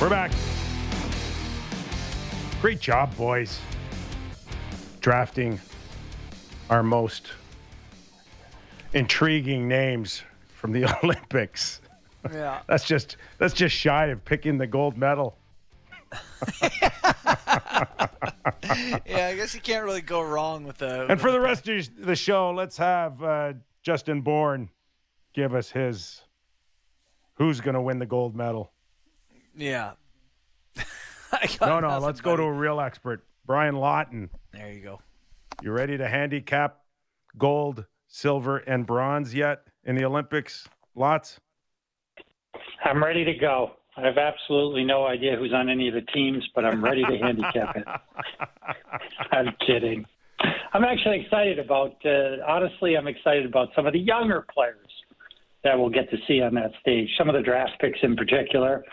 We're back. Great job, boys. Drafting our most intriguing names from the Olympics. Yeah. That's just that's just shy of picking the gold medal. yeah, I guess you can't really go wrong with the. And for the rest of the show, let's have uh, Justin Bourne give us his who's going to win the gold medal. Yeah. no, no, let's go to a real expert. Brian Lawton. There you go. You ready to handicap gold, silver, and bronze yet in the Olympics? Lots? I'm ready to go. I have absolutely no idea who's on any of the teams, but I'm ready to handicap it. I'm kidding. I'm actually excited about, uh, honestly, I'm excited about some of the younger players that we'll get to see on that stage. Some of the draft picks in particular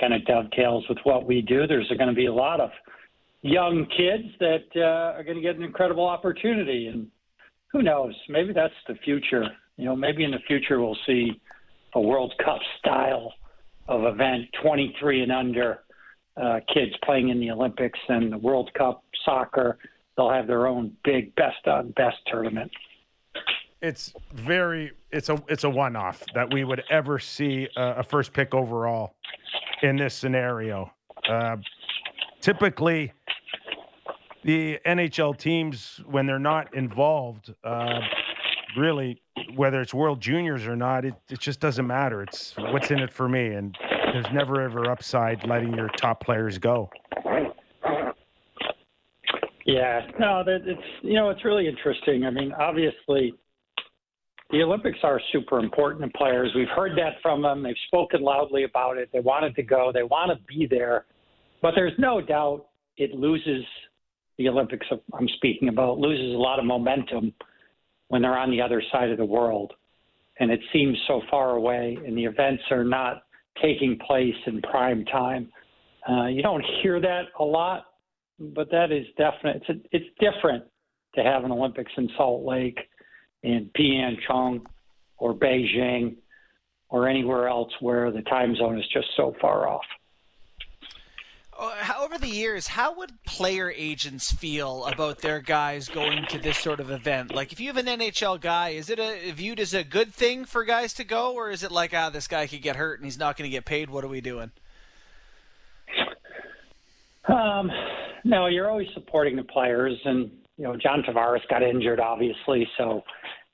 kind of dovetails with what we do. There's going to be a lot of young kids that uh, are going to get an incredible opportunity. And who knows? Maybe that's the future. You know, maybe in the future we'll see a World Cup style of event, 23 and under uh, kids playing in the Olympics and the World Cup soccer. They'll have their own big best on best tournament. It's very it's a it's a one off that we would ever see a, a first pick overall in this scenario. Uh, typically, the NHL teams when they're not involved, uh, really whether it's World Juniors or not, it, it just doesn't matter. It's what's in it for me, and there's never ever upside letting your top players go. Yeah, no, that it's you know it's really interesting. I mean, obviously, the Olympics are super important to players. We've heard that from them. They've spoken loudly about it. They wanted to go. They want to be there, but there's no doubt it loses the Olympics. I'm speaking about loses a lot of momentum when they're on the other side of the world. And it seems so far away, and the events are not taking place in prime time. Uh, you don't hear that a lot, but that is definite. It's, a, it's different to have an Olympics in Salt Lake, in Pyeongchang, or Beijing, or anywhere else where the time zone is just so far off. Uh, over the years, how would player agents feel about their guys going to this sort of event? Like, if you have an NHL guy, is it a, viewed as a good thing for guys to go, or is it like, ah, this guy could get hurt and he's not going to get paid? What are we doing? Um, no, you're always supporting the players, and you know John Tavares got injured, obviously, so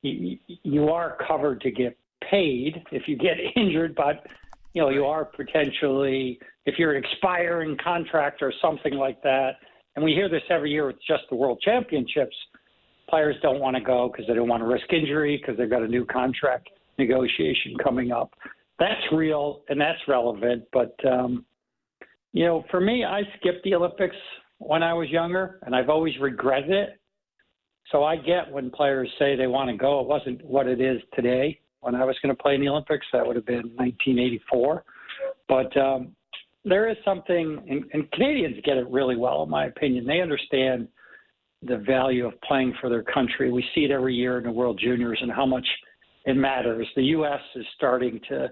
you, you are covered to get paid if you get injured, but you know, you are potentially, if you're an expiring contract or something like that, and we hear this every year with just the World Championships, players don't want to go because they don't want to risk injury because they've got a new contract negotiation coming up. That's real and that's relevant. But, um, you know, for me, I skipped the Olympics when I was younger, and I've always regretted it. So I get when players say they want to go. It wasn't what it is today when I was going to play in the Olympics. That would have been 1984. But um, there is something, and, and Canadians get it really well, in my opinion. They understand the value of playing for their country. We see it every year in the World Juniors and how much it matters. The U.S. is starting to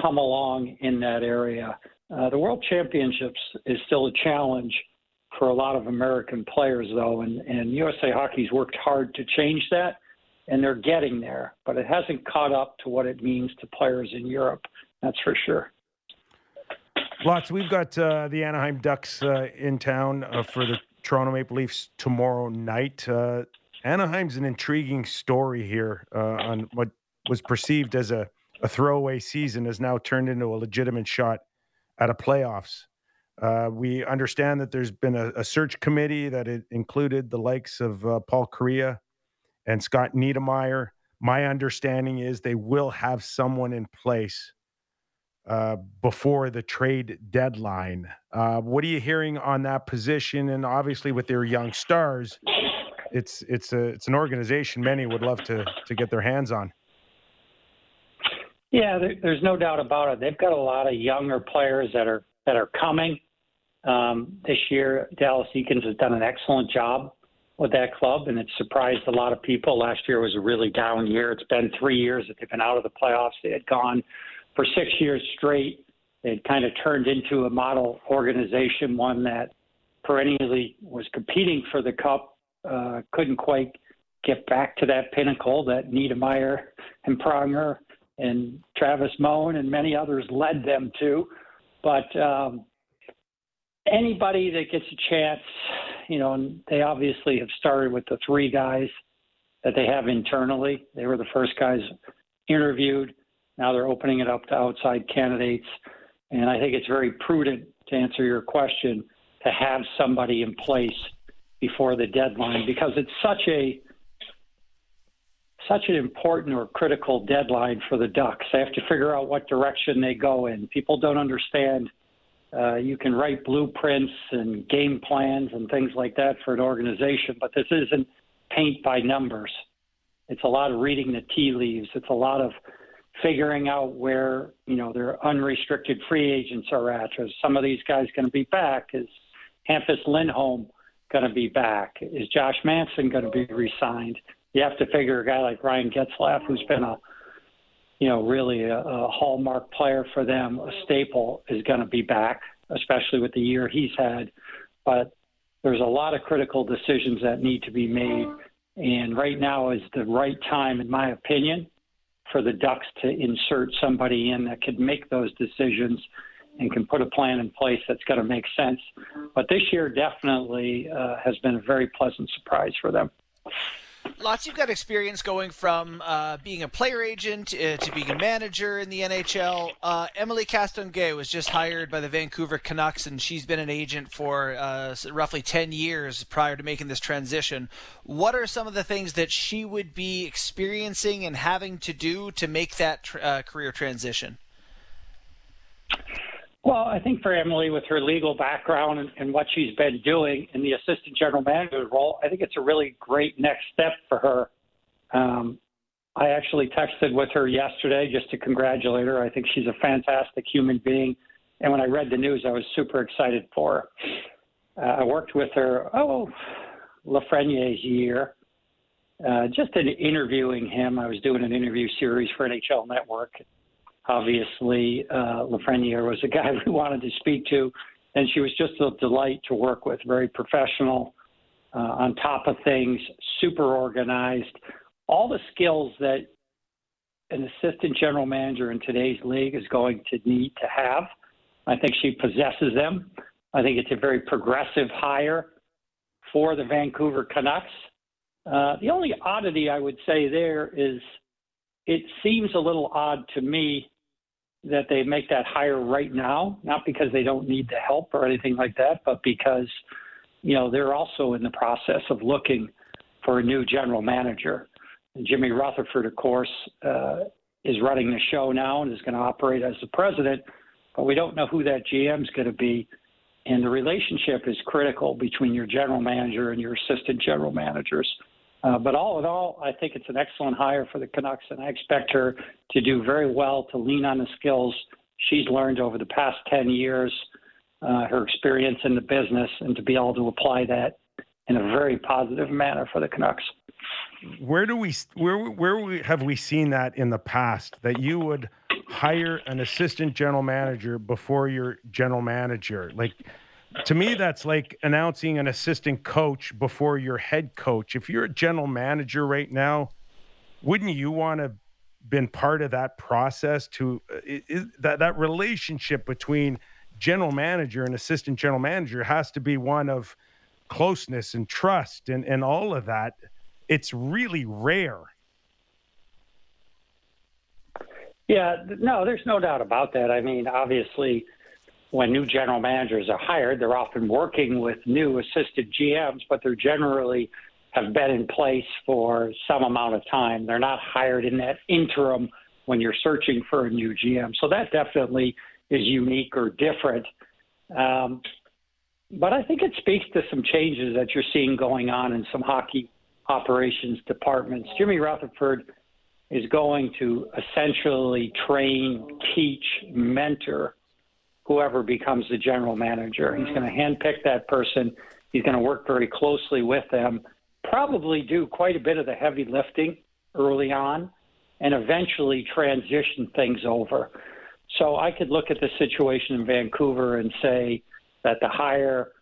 come along in that area. Uh, the World Championships is still a challenge for a lot of American players, though, and, and USA Hockey's worked hard to change that and they're getting there, but it hasn't caught up to what it means to players in Europe. That's for sure. Lots. We've got uh, the Anaheim Ducks uh, in town uh, for the Toronto Maple Leafs tomorrow night. Uh, Anaheim's an intriguing story here uh, on what was perceived as a, a, throwaway season has now turned into a legitimate shot at a playoffs. Uh, we understand that there's been a, a, search committee that included the likes of Paul Kariya, and Scott Niedermayer. My understanding is they will have someone in place uh, before the trade deadline. Uh, what are you hearing on that position? And obviously, with their young stars, it's it's a it's an organization many would love to to get their hands on. Yeah, there, there's no doubt about it. They've got a lot of younger players that are that are coming um, this year. Dallas Eakins has done an excellent job with that club, and it surprised a lot of people. Last year was a really down year. It's been three years that they've been out of the playoffs. They had gone for six years straight It kind of turned into a model organization, one that perennially was competing for the cup, uh, couldn't quite get back to that pinnacle that Niedermayer and Pronger and Travis Moen and many others led them to. But um, anybody that gets a chance, you know, and they obviously have started with the three guys that they have internally. They were the first guys interviewed. Now they're opening it up to outside candidates. And I think it's very prudent to answer your question to have somebody in place before the deadline because it's such a such an important or critical deadline for the Ducks. They have to figure out what direction they go in. People don't understand. Uh, you can write blueprints and game plans and things like that for an organization, but this isn't paint by numbers. It's a lot of reading the tea leaves. It's a lot of figuring out where you know their unrestricted free agents are at. Is some of these guys going to be back? Is Hampus Lindholm going to be back? Is Josh Manson going to be re-signed? You have to figure a guy like Ryan Getzlaf, who's been a you know really a, a hallmark player for them, a staple, is going to be back, especially with the year he's had. But there's a lot of critical decisions that need to be made, and right now is the right time, in my opinion, for the Ducks to insert somebody in that could make those decisions and can put a plan in place that's going to make sense. But this year definitely uh, has been a very pleasant surprise for them. Lots, you've got experience going from uh, being a player agent uh, to being a manager in the NHL. Uh, Emily Castonguay was just hired by the Vancouver Canucks, and she's been an agent for uh, roughly 10 years prior to making this transition. What are some of the things that she would be experiencing and having to do to make that tr- uh, career transition? Well, I think for Emily, with her legal background and, and, what she's been doing in the assistant general manager role, I think it's a really great next step for her. Um, I actually texted with her yesterday just to congratulate her. I think she's a fantastic human being. And when I read the news, I was super excited for her. Uh, I worked with her, oh, Lafreniere's year. Uh, just in interviewing him, I was doing an interview series for NHL Network obviously uh, Lafreniere was a guy we wanted to speak to, and she was just a delight to work with. Very professional, uh, on top of things, super organized. All the skills that an assistant general manager in today's league is going to need to have. I think she possesses them. I think it's a very progressive hire for the Vancouver Canucks. Uh, the only oddity I would say there is it seems a little odd to me that they make that hire right now, not because they don't need the help or anything like that, but because, you know, they're also in the process of looking for a new general manager. And Jimmy Rutherford, of course, uh, is running the show now and is going to operate as the president, but we don't know who that GM is going to be. And the relationship is critical between your general manager and your assistant general managers. Uh, but all in all, I think it's an excellent hire for the Canucks, and I expect her to do very well to lean on the skills she's learned over the past 10 years, uh, her experience in the business, and to be able to apply that in a very positive manner for the Canucks. Where do we where where have we seen that in the past that you would hire an assistant general manager before your general manager? Like to me, that's like announcing an assistant coach before your head coach. If you're a general manager right now, wouldn't you want to been part of that process to uh, is, that that relationship between general manager and assistant general manager has to be one of closeness and trust and and all of that. It's really rare. Yeah no there's no doubt about that. I mean obviously when new general managers are hired, they're often working with new assistant GMs, but they're generally have been in place for some amount of time. They're not hired in that interim when you're searching for a new GM. So that definitely is unique or different. Um, but I think it speaks to some changes that you're seeing going on in some hockey operations departments. Jimmy Rutherford is going to essentially train, teach, mentor whoever becomes the general manager. He's going to handpick that person. He's going to work very closely with them, probably do quite a bit of the heavy lifting early on, and eventually transition things over. so I could look at the situation in Vancouver and say that the hire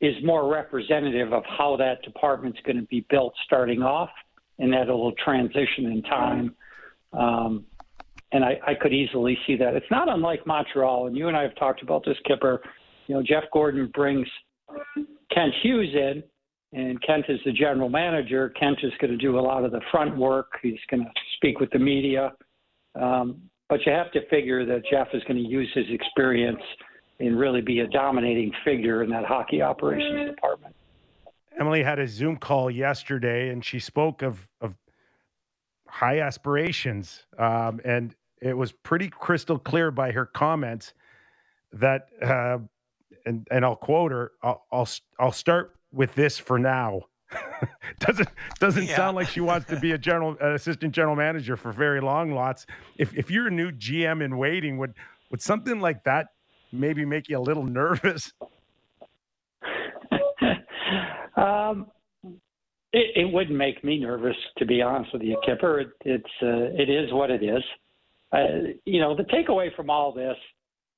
is more representative of how that department's going to be built starting off, and that it'll transition in time. Um, and I, I could easily see that. It's not unlike Montreal, and you and I have talked about this, Kyper. You know, Jeff Gorton brings Kent Hughes in, and Kent is the general manager. Kent is going to do a lot of the front work. He's going to speak with the media. Um, but you have to figure that Jeff is going to use his experience and really be a dominating figure in that hockey operations department. Emily had a Zoom call yesterday, and she spoke of of high aspirations, um, and it was pretty crystal clear by her comments that, uh, and and I'll quote her. I'll I'll, I'll start with this for now. doesn't doesn't yeah. sound like she wants to be a general uh, assistant general manager for very long lots. If if you're a new GM in waiting, would would something like that maybe make you a little nervous? um, it, it, wouldn't make me nervous, to be honest with you, Kyper. It, it's uh, it is what it is. Uh, you know, the takeaway from all this.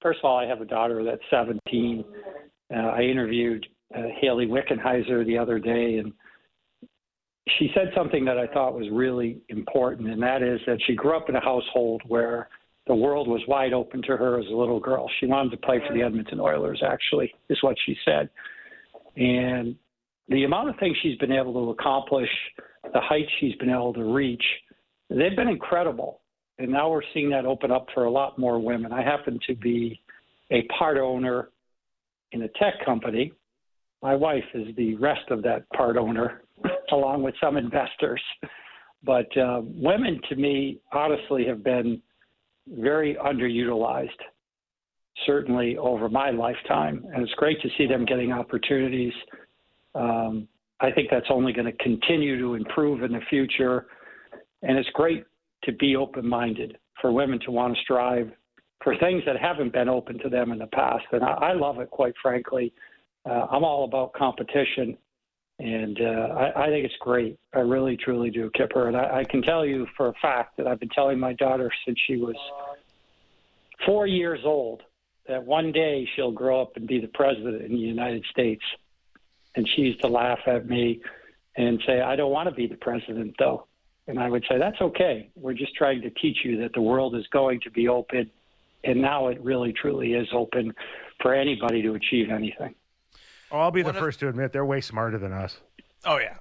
First of all, I have a daughter that's 17. Uh, I interviewed uh, Hayley Wickenheiser the other day, and she said something that I thought was really important, and that is that she grew up in a household where the world was wide open to her as a little girl. She wanted to play for the Edmonton Oilers, actually, is what she said. And the amount of things she's been able to accomplish, the heights she's been able to reach, they've been incredible. And now we're seeing that open up for a lot more women. I happen to be a part owner in a tech company. My wife is the rest of that part owner, along with some investors. But uh, women, to me, honestly, have been very underutilized, certainly over my lifetime. And it's great to see them getting opportunities. Um, I think that's only going to continue to improve in the future. And it's great to be open minded for women to want to strive for things that haven't been open to them in the past. And I, I love it, quite frankly. Uh, I'm all about competition. And uh, I, I, think it's great. I really, truly do, Kyper. And I, I can tell you for a fact that I've been telling my daughter since she was four years old that one day she'll grow up and be the president in the United States. And she used to laugh at me and say, I don't want to be the president, though. And I would say, That's okay. We're just trying to teach you that the world is going to be open. And now it really, truly is open for anybody to achieve anything. Oh, I'll be the first to admit they're way smarter than us. Oh yeah.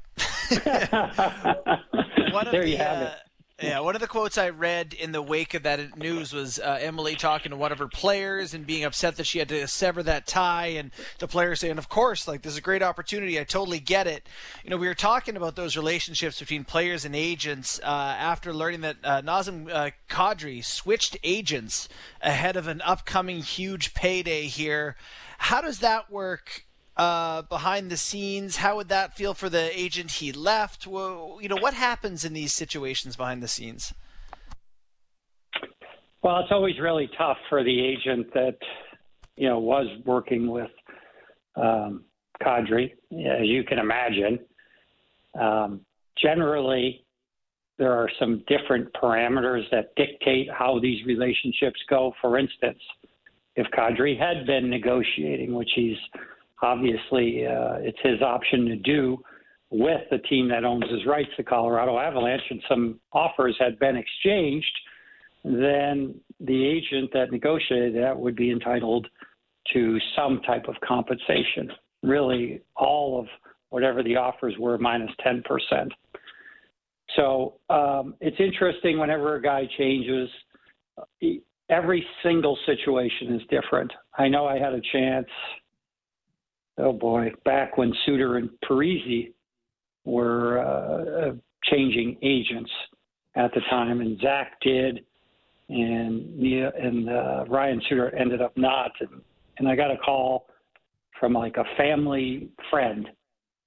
there you the, have it. Yeah, one of the quotes I read in the wake of that news was uh, Emily talking to one of her players and being upset that she had to sever that tie, and the player saying, "Of course, like this is a great opportunity. I totally get it." You know, we were talking about those relationships between players and agents uh, after learning that uh, Nazem uh, Kadri switched agents ahead of an upcoming huge payday here. How does that work? Uh, behind the scenes? How would that feel for the agent he left? Well, you know, what happens in these situations behind the scenes? Well, it's always really tough for the agent that you know was working with um, Kadri, as you can imagine. Um, generally, there are some different parameters that dictate how these relationships go. For instance, if Kadri had been negotiating, which he's obviously uh, it's his option to do with the team that owns his rights, the Colorado Avalanche, and some offers had been exchanged, then the agent that negotiated that would be entitled to some type of compensation, really all of whatever the offers were minus 10%. So um, it's interesting whenever a guy changes, every single situation is different. I know I had a chance oh boy, back when Suter and Parise were uh, changing agents at the time, and Zach did, and Neil and uh, Ryan Suter ended up not. And, and I got a call from like a family friend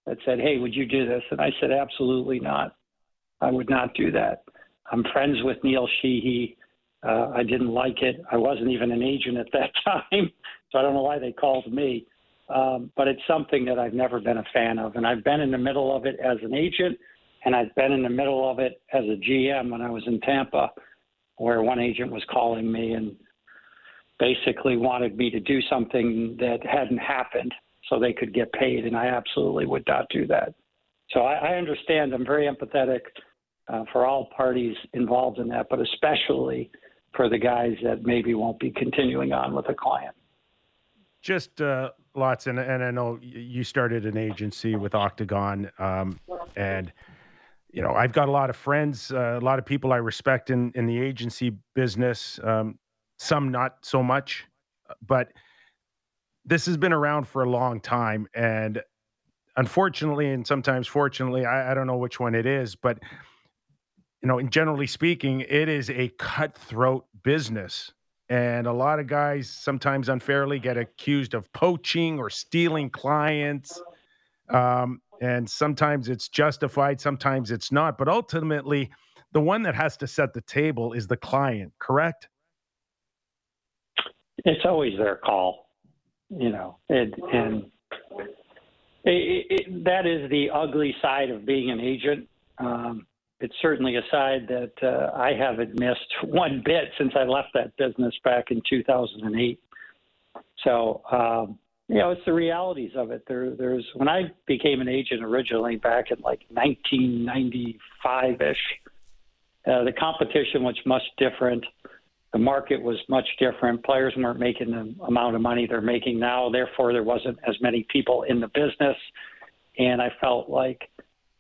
that said, "Hey, would you do this?" And I said, "Absolutely not. I would not do that. I'm friends with Neil Sheehy. Uh, I didn't like it. I wasn't even an agent at that time, so I don't know why they called me." Um, but it's something that I've never been a fan of. And I've been in the middle of it as an agent, and I've been in the middle of it as a GM when I was in Tampa, where one agent was calling me and basically wanted me to do something that hadn't happened so they could get paid, and I absolutely would not do that. So I, I understand. I'm very empathetic uh, for all parties involved in that, but especially for the guys that maybe won't be continuing on with a client. Just uh, lots, and, and I know you started an agency with Octagon, um, and you know I've got a lot of friends, uh, a lot of people I respect in in the agency business. Um, some not so much, but this has been around for a long time, and unfortunately, and sometimes fortunately, I, I don't know which one it is, but you know, and generally speaking, it is a cutthroat business. And a lot of guys sometimes unfairly get accused of poaching or stealing clients. Um, and sometimes it's justified, sometimes it's not. But ultimately, the one that has to set the table is the client, correct? It's always their call, you know, and, and it, it, that is the ugly side of being an agent. Um, it's certainly a side that uh, I haven't missed one bit since I left that business back in 2008. So, um, you know, it's the realities of it. There, there's when I became an agent originally back in like 1995 ish, uh, the competition was much different. The market was much different. Players weren't making the amount of money they're making now. Therefore, there wasn't as many people in the business. And I felt like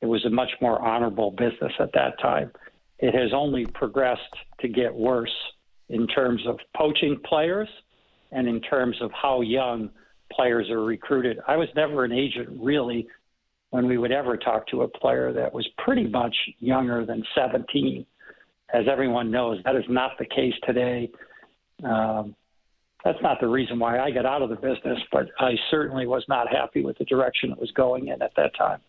it was a much more honorable business at that time. It has only progressed to get worse in terms of poaching players and in terms of how young players are recruited. I was never an agent really when we would ever talk to a player that was pretty much younger than 17. As everyone knows, that is not the case today. Um, that's not the reason why I got out of the business, but I certainly was not happy with the direction it was going in at that time.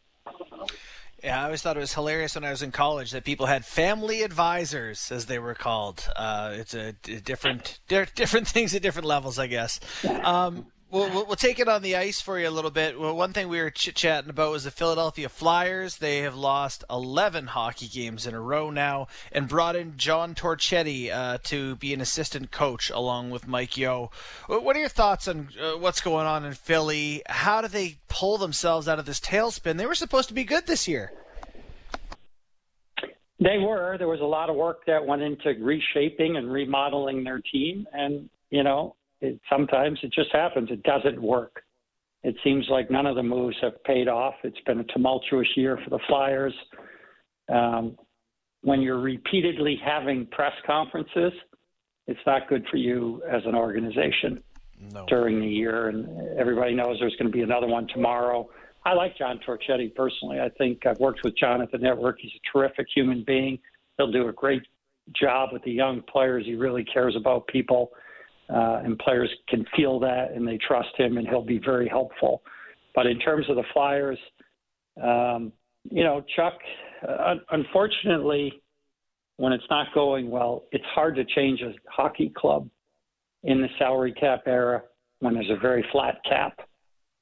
Yeah, I always thought it was hilarious when I was in college that people had family advisors, as they were called. Uh, it's a, a different, different things at different levels, I guess. Um, We'll, we'll take it on the ice for you a little bit. Well, one thing we were chit chatting about was the Philadelphia Flyers. They have lost 11 hockey games in a row now and brought in John Torchetti uh, to be an assistant coach along with Mike Yeo. What are your thoughts on uh, what's going on in Philly? How do they pull themselves out of this tailspin? They were supposed to be good this year. They were. There was a lot of work that went into reshaping and remodeling their team. And, you know, it, sometimes it just happens. It doesn't work. It seems like none of the moves have paid off. It's been a tumultuous year for the Flyers. Um, when you're repeatedly having press conferences, it's not good for you as an organization no. during the year. And everybody knows there's going to be another one tomorrow. I like John Torchetti personally. I think I've worked with John at the network. He's a terrific human being. He'll do a great job with the young players. He really cares about people uh, and players can feel that and they trust him, and he'll be very helpful. But in terms of the Flyers, um, you know, Chuck, uh, unfortunately, when it's not going well, it's hard to change a hockey club in the salary cap era when there's a very flat cap.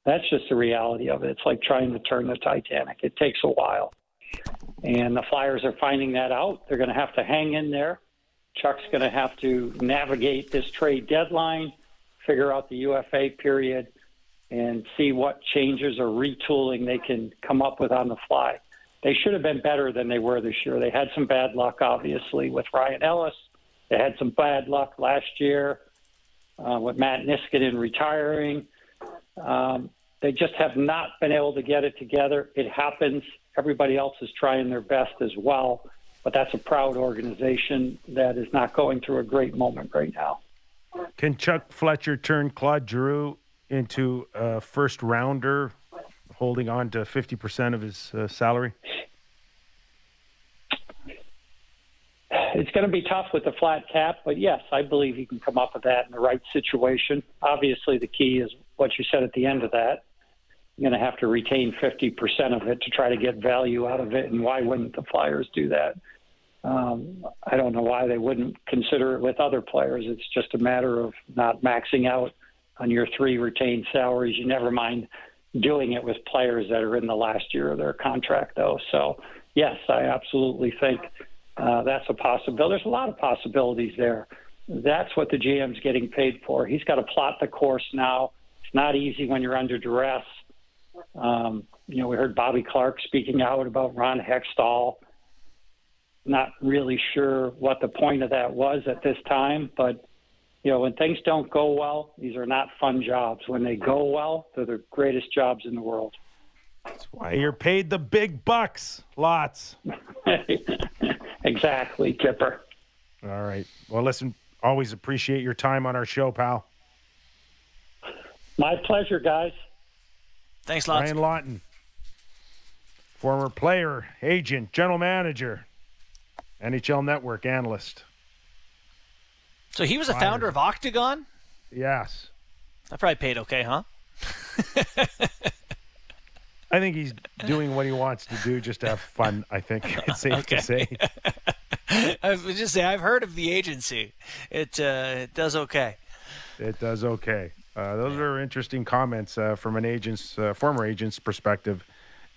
That's just the reality of it. It's like trying to turn the Titanic. It takes a while. And the Flyers are finding that out. They're going to have to hang in there. Chuck's going to have to navigate this trade deadline, figure out the UFA period, and see what changes or retooling they can come up with on the fly. They should have been better than they were this year. They had some bad luck, obviously, with Ryan Ellis. They had some bad luck last year uh, with Matt Niskanen retiring. Um, they just have not been able to get it together. It happens. Everybody else is trying their best as well but that's a proud organization that is not going through a great moment right now. Can Chuck Fletcher turn Claude Giroux into a first rounder, holding on to 50% of his uh, salary? It's going to be tough with the flat cap, but yes, I believe he can come up with that in the right situation. Obviously, the key is what you said at the end of that. You're going to have to retain 50% of it to try to get value out of it, and why wouldn't the Flyers do that? Um, I don't know why they wouldn't consider it with other players. It's just a matter of not maxing out on your three retained salaries. You never mind doing it with players that are in the last year of their contract, though. So, yes, I absolutely think uh, that's a possibility. There's a lot of possibilities there. that's what the GM's getting paid for. He's got to plot the course now. It's not easy when you're under duress. Um, you know, we heard Bobby Clarke speaking out about Ron Hextall. Not really sure what the point of that was at this time, but you know, when things don't go well, these are not fun jobs. When they go well, they're the greatest jobs in the world. That's why you're paid the big bucks. Lots. exactly, Kyper. All right. Well, listen, always appreciate your time on our show, pal. My pleasure, guys. Thanks, Lots. Brian Lawton, former player, agent, general manager, NHL Network analyst. So he was a founder of Octagon? Yes. That probably paid okay, huh? I think he's doing what he wants to do just to have fun, I think it's safe Okay. to say. I was just say I've heard of the agency. It uh, it does okay. It does okay. Uh, those are interesting comments uh, from an agent's, uh, former agent's perspective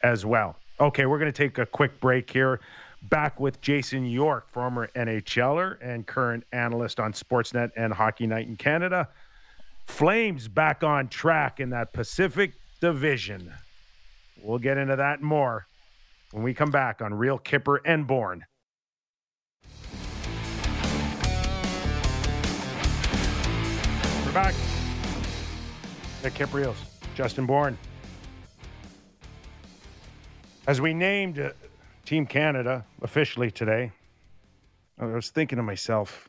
as well. Okay, we're going to take a quick break here. Back with Jason York, former NHLer and current analyst on Sportsnet and Hockey Night in Canada. Flames back on track in that Pacific Division. We'll get into that more when we come back on Real Kyper and Bourne. We're back. Nick Kypreos, Justin Bourne. As we named Team Canada officially today, I was thinking to myself,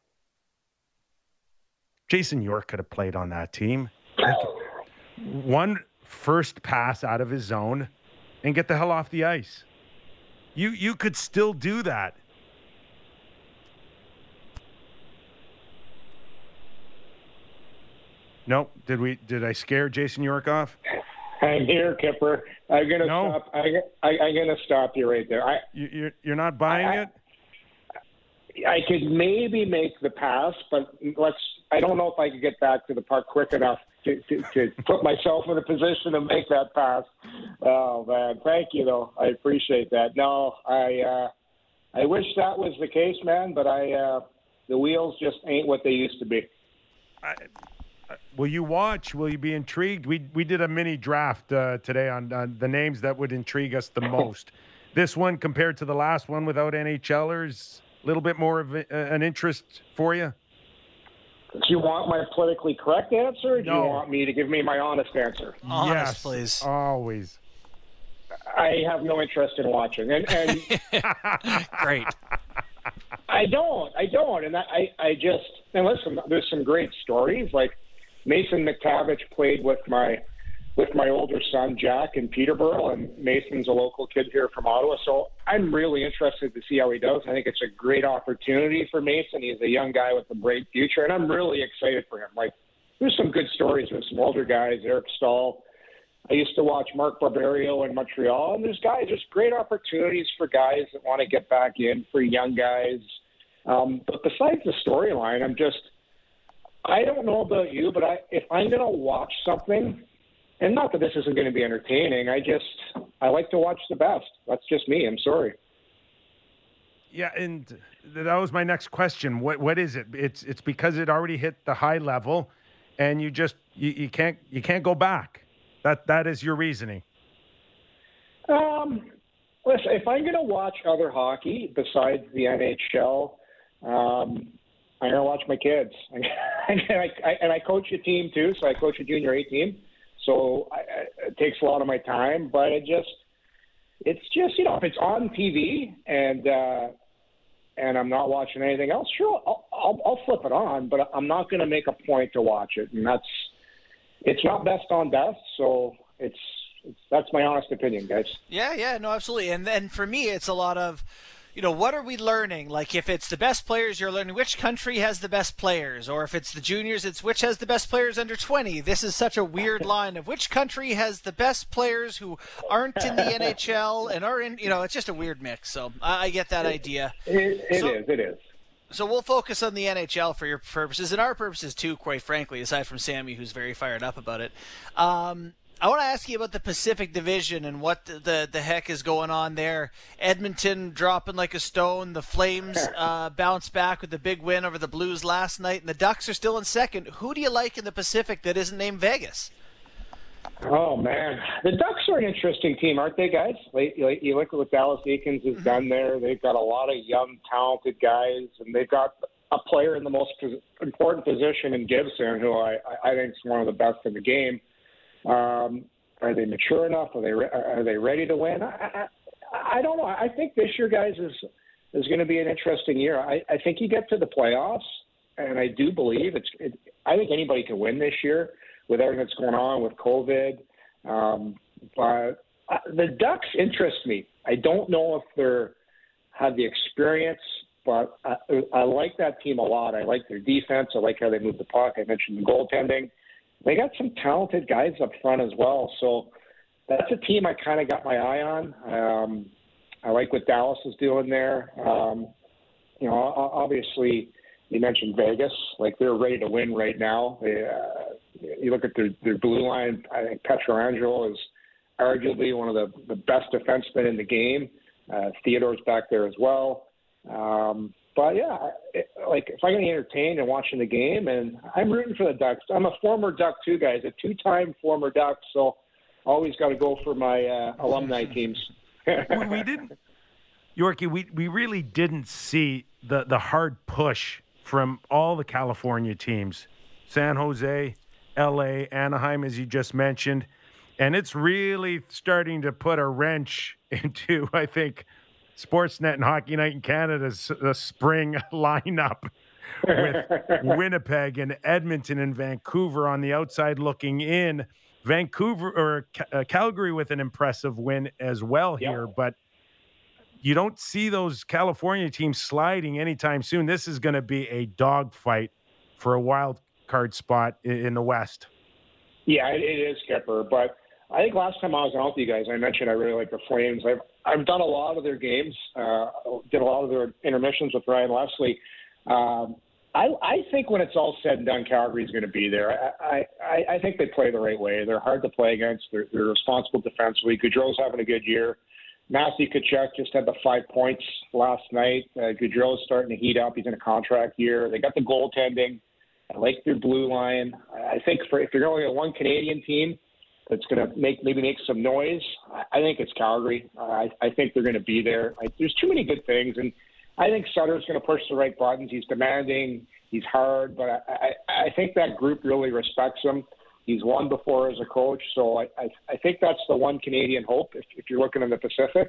Jason York could have played on that team. One first pass out of his zone and get the hell off the ice. You you could still do that. No, did we? Did I scare Jason York off? I'm here, Kyper. I'm gonna No. stop. I, I, I'm gonna stop you right there. I, You, you're you're not buying I- it. I could maybe make the pass, but let's. I don't know if I could get back to the park quick enough to, to, to put myself in a position to make that pass. Oh man, thank you though. I appreciate that. No, I. Uh, I wish that was the case, man, but I. Uh, the wheels just ain't what they used to be. Will you watch? Will you be intrigued? We we did a mini draft uh, today on, on the names that would intrigue us the most. this one compared to the last one without NHLers, a little bit more of a, an interest for you. Do you want my politically correct answer? Or do No. you want me to give me my honest answer? Honest, yes, please. Always. I have no interest in watching, and, and Great. I don't. I don't. And I, I, I just and listen. There's some great stories. Like Mason McTavish played with my with my older son Jack in Peterborough, and Mason's a local kid here from Ottawa. So I'm really interested to see how he does. I think it's a great opportunity for Mason. He's a young guy with a bright future, and I'm really excited for him. Like there's some good stories with some older guys, Eric Staal. I used to watch Marc Barberio in Montreal, and there's guys, there's great opportunities for guys that want to get back in, for young guys. Um, but besides the storyline, I'm just, I don't know about you, but I, if I'm going to watch something, and not that this isn't going to be entertaining, I just, I like to watch the best. That's just me. I'm sorry. Yeah, and that was my next question. What what is it? It's it's because it already hit the high level, and you just you, you can't you can't go back. That that is your reasoning. Um, listen, if I'm going to watch other hockey besides the NHL, um, Going to watch my kids. and, I, I, and I coach a team too, so I coach a junior A team. So I, I- it takes a lot of my time, but it just, it's just you know, if it's on TV and uh, and I'm not watching anything else, sure, I'll, I'll, I'll flip it on, but I'm not to make a point to watch it, and that's it's not best on best, so it's, it's that's my honest opinion, guys. Yeah, yeah, no, absolutely. And then for me, it's a lot of, you know, what are we learning? Like, if it's the best players, you're learning which country has the best players, or if it's the juniors, it's which has the best players under 20. This is such a weird line of which country has the best players who aren't in the NHL and are in. You know, it's just a weird mix. So I, I get that idea. It, it So- is, It is. So we'll focus on the NHL for your purposes and our purposes too, quite frankly, aside from Sammy, who's very fired up about it. Um, I want to ask you about the Pacific Division and what the, the, the heck is going on there. Edmonton dropping like a stone. The Flames uh, bounce back with the big win over the Blues last night, and the Ducks are still in second. Who do you like in the Pacific that isn't named Vegas? Oh man, the Ducks are an interesting team, aren't they, guys? Like, you look at what Dallas Eakins has mm-hmm. done there. They've got a lot of young, talented guys, and they've got a player in the most important position in Gibson, who I, I think is one of the best in the game. Um, are they mature enough? Are they are they ready to win? I, I, I don't know. I think this year, guys, is is going to be an interesting year. I, I think you get to the playoffs, and I do believe it's. It, I think anybody can win this year with everything that's going on with COVID. Um, but uh, the Ducks interest me. I don't know if they're have the experience, but I, I like that team a lot. I like their defense. I like how they move the puck. I mentioned the goaltending. They got some talented guys up front as well. So that's a team I kind of got my eye on. Um, I like what Dallas is doing there. Um, you know, obviously, you mentioned Vegas. Like they're ready to win right now. They, uh, you look at their, their blue line. I think Pietrangelo is arguably one of the, the best defensemen in the game. Uh, Theodore's back there as well. Um, but yeah, it, like if I can entertain and watching the game, and I'm rooting for the Ducks. I'm a former Duck too, guys, a two-time former Duck, so always got to go for my uh, alumni teams. we didn't, Yorkie. We we really didn't see the the hard push from all the California teams, San Jose, L.A., Anaheim, as you just mentioned, and it's really starting to put a wrench into, I think Sportsnet and Hockey Night in Canada's the spring lineup with Winnipeg and Edmonton and Vancouver on the outside looking in. Vancouver or uh, Calgary with an impressive win as well here, yep. but you don't see those California teams sliding anytime soon. This is going to be a dogfight for a wild card spot in the West. Yeah, it is, Skipper. But I think last time I was on with you guys, I mentioned I really like the Flames. I've I've done a lot of their games, uh, did a lot of their intermissions with Ryan Leslie. Um, I, I think when it's all said and done, Calgary's going to be there. I, I, I think they play the right way. They're hard to play against. They're, they're responsible defensively. Gaudreau's having a good year. Matthew Tkachuk just had the five points last night. Uh, Gaudreau's starting to heat up. He's in a contract year. They got the goaltending. I like their blue line. I think for if you're only a one Canadian team, that's going to make maybe make some noise. I think it's Calgary. I, I think they're going to be there. I, there's too many good things, and I think Sutter's going to push the right buttons. He's demanding. He's hard, but I, I, I think that group really respects him. He's won before as a coach, so I, I, I think that's the one Canadian hope if, if you're looking in the Pacific.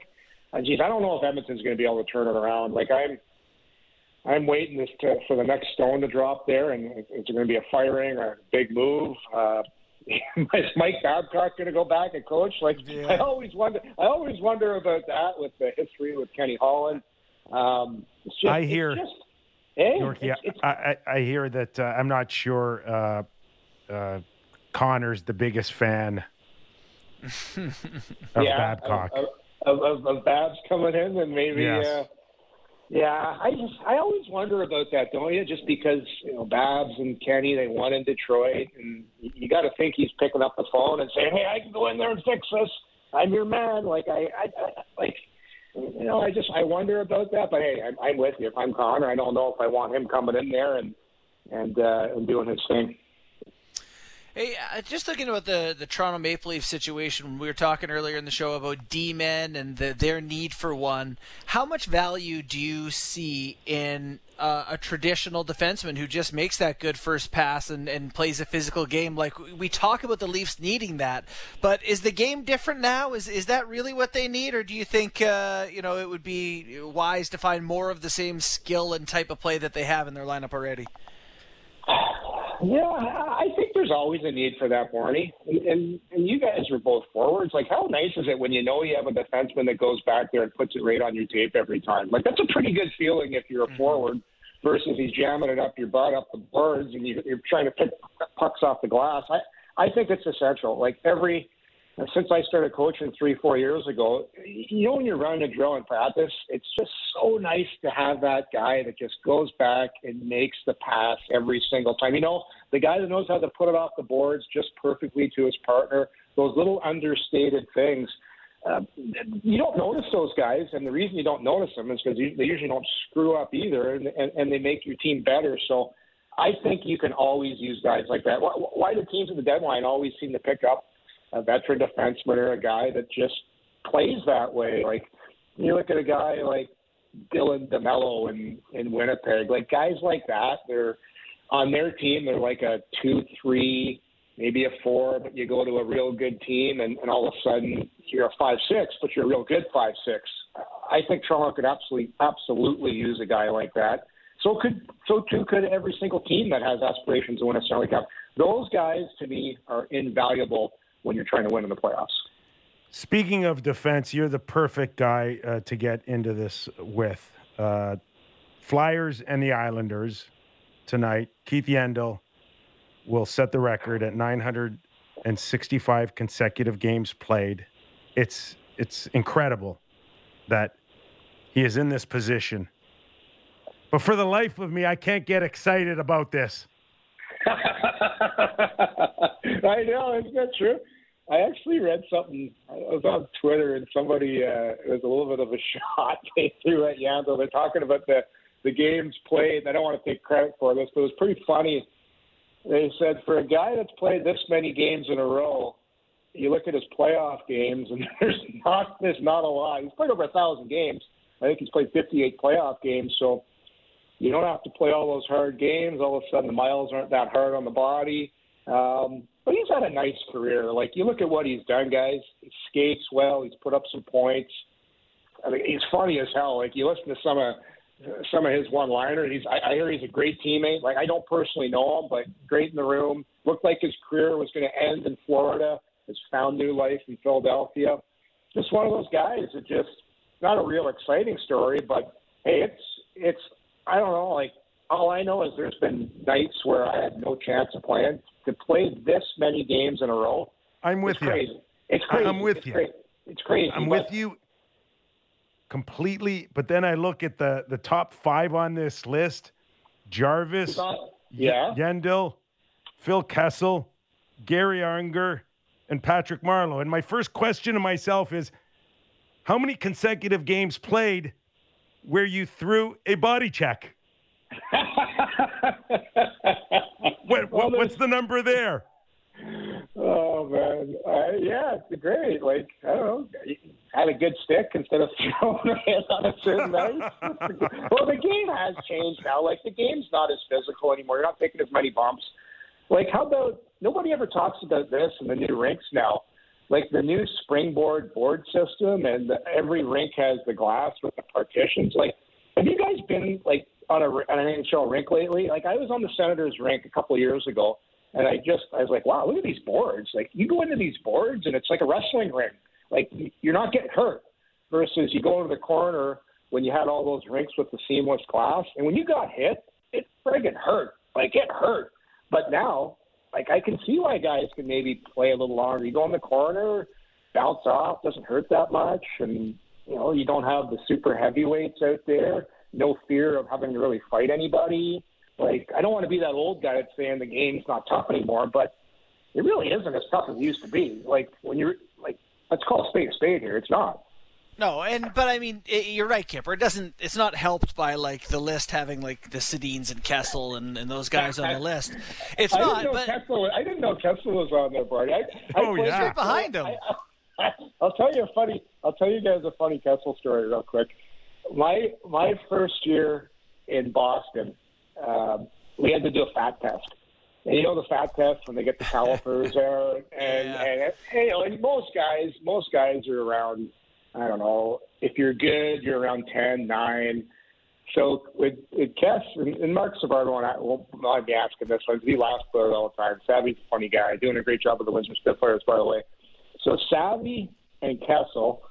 And geez, I don't know if Edmonton's going to be able to turn it around. Like I'm, I'm waiting this to, for the next stone to drop there, and it's going to be a firing or a big move. Uh, is Mike Babcock going to go back and coach? Like yeah. I always wonder. I always wonder about that with the history with Kenny Holland. Um, just, I hear. Just, hey, Yorkie, it's, it's, I, I, hear that uh, I'm not sure. Uh, uh, Connor's the biggest fan of yeah, Babcock. Of, of, of, Babs coming in, and maybe. Yes. Yeah, I just I always wonder about that, don't you? Just because you know Babs and Kenny they won in Detroit, and you got to think he's picking up the phone and saying, "Hey, I can go in there and fix this. I'm your man." Like I, I, I like you know, I just I wonder about that. But hey, I'm, I'm with you. If I'm Connor, I don't know if I want him coming in there and and uh, and doing his thing. Hey, uh, just thinking about the, the Toronto Maple Leaf situation, we were talking earlier in the show about D men and the, their need for one. How much value do you see in uh, a traditional defenseman who just makes that good first pass and, and plays a physical game? Like we talk about the Leafs needing that, but is the game different now? Is is that really what they need, or do you think uh, you know it would be wise to find more of the same skill and type of play that they have in their lineup already? Yeah, I think there's always a need for that, Barney. And, and and you guys are both forwards. Like, how nice is it when you know you have a defenseman that goes back there and puts it right on your tape every time? Like, that's a pretty good feeling if you're a mm-hmm. forward versus he's jamming it up your butt, up the boards, and you, you're trying to pick pucks off the glass. I I think it's essential. Like every since I started coaching three, four years ago, you know, when you're running a drill in practice, it's just so nice to have that guy that just goes back and makes the pass every single time. You know, the guy that knows how to put it off the boards just perfectly to his partner. Those little understated things. Uh, you don't notice those guys, and the reason you don't notice them is because they usually don't screw up either, and, and, and they make your team better. So I think you can always use guys like that. Why, why do teams at the deadline always seem to pick up a veteran defenseman or a guy that just plays that way? Like you look at a guy like Dylan DeMelo in in Winnipeg, like guys like that. They're on their team. They're like a two, three, maybe a four, but you go to a real good team, and, and all of a sudden you're a five, six, but you're a real good five, six. I think Toronto could absolutely absolutely use a guy like that. So could so too could every single team that has aspirations to win a Stanley Cup. Those guys to me are invaluable when you're trying to win in the playoffs. Speaking of defense, you're the perfect guy uh, to get into this with. Uh, Flyers and the Islanders tonight. Keith Yandle will set the record at 965 consecutive games played. It's it's incredible that he is in this position but for the life of me, I can't get excited about this. I know, isn't that true? I actually read something. I was on Twitter, and somebody uh, it was a little bit of a shot they threw at Yandle. They're talking about the the games played. I don't want to take credit for this, but it was pretty funny. They said for a guy that's played this many games in a row, you look at his playoff games, and there's not there's not a lot. He's played over a thousand games. I think he's played 58 playoff games. So you don't have to play all those hard games. All of a sudden, the miles aren't that hard on the body. Um, but he's had a nice career. Like you look at what he's done, guys. He skates well. He's put up some points. I mean, he's funny as hell. Like you listen to some of some of his one-liner. He's I, I hear he's a great teammate. Like I don't personally know him, but great in the room. Looked like his career was going to end in Florida. Has found new life in Philadelphia. Just one of those guys that just not a real exciting story, but hey, it's it's I don't know. Like all I know is there's been nights where I had no chance of playing. To play this many games in a row, I'm with you. Crazy. It's crazy. I'm with it's you. Crazy. It's crazy. I'm with you completely. But then I look at the the top five on this list: Jarvis, yeah, Yandle, Phil Kessel, Garry Unger, and Patrick Marleau. And my first question to myself is, how many consecutive games played where you threw a body check. what, what, what's the number there? Oh man, uh, yeah, it's great. Like I don't know, had a good stick instead of throwing it on a certain night. well, the game has changed now. Like the game's not as physical anymore. You're not taking as many bumps. Like how about nobody ever talks about this in the new rinks now? like the new springboard board system, and the, every rink has the glass with the partitions. Like, have you guys been like on a on an NHL rink lately? Like, I was on the Senators rink a couple of years ago, and I just I was like, wow, look at these boards. Like, you go into these boards, and it's like a wrestling ring. Like, you're not getting hurt. Versus you go into the corner when you had all those rinks with the seamless glass, and when you got hit, it friggin' hurt. Like, it hurt. But now like I can see why guys can maybe play a little longer. You go in the corner, bounce off, doesn't hurt that much, and you know you don't have the super heavyweights out there. No fear of having to really fight anybody. Like I don't want to be that old guy that's saying the game's not tough anymore, but it really isn't as tough as it used to be. Like when you're let's call a spade a spade here. It's not. No, and but I mean, it, you're right, Kipper. It doesn't. It's not helped by like the list having like the Sedins and Kessel and, and those guys on the list. It's I not. Didn't know but Kessel, I didn't know Kessel was on there, Barty. I, oh I yeah, right behind him. I, will tell you a funny. I'll tell you guys a funny Kessel story real quick. My my first year in Boston, um, we had to do a fat test. And you know the fat test when they get the calipers there, and Yeah. and you know, and most guys, most guys are around I don't know. If you're good, you're around 10, 9. So with, with Kess and, and Marc Savard, and I won't I'll be asking this one because he laughs about it all the time. Savvy's a funny guy, doing a great job with the Windsor Spitfires, by the way. So Savvy and Kessel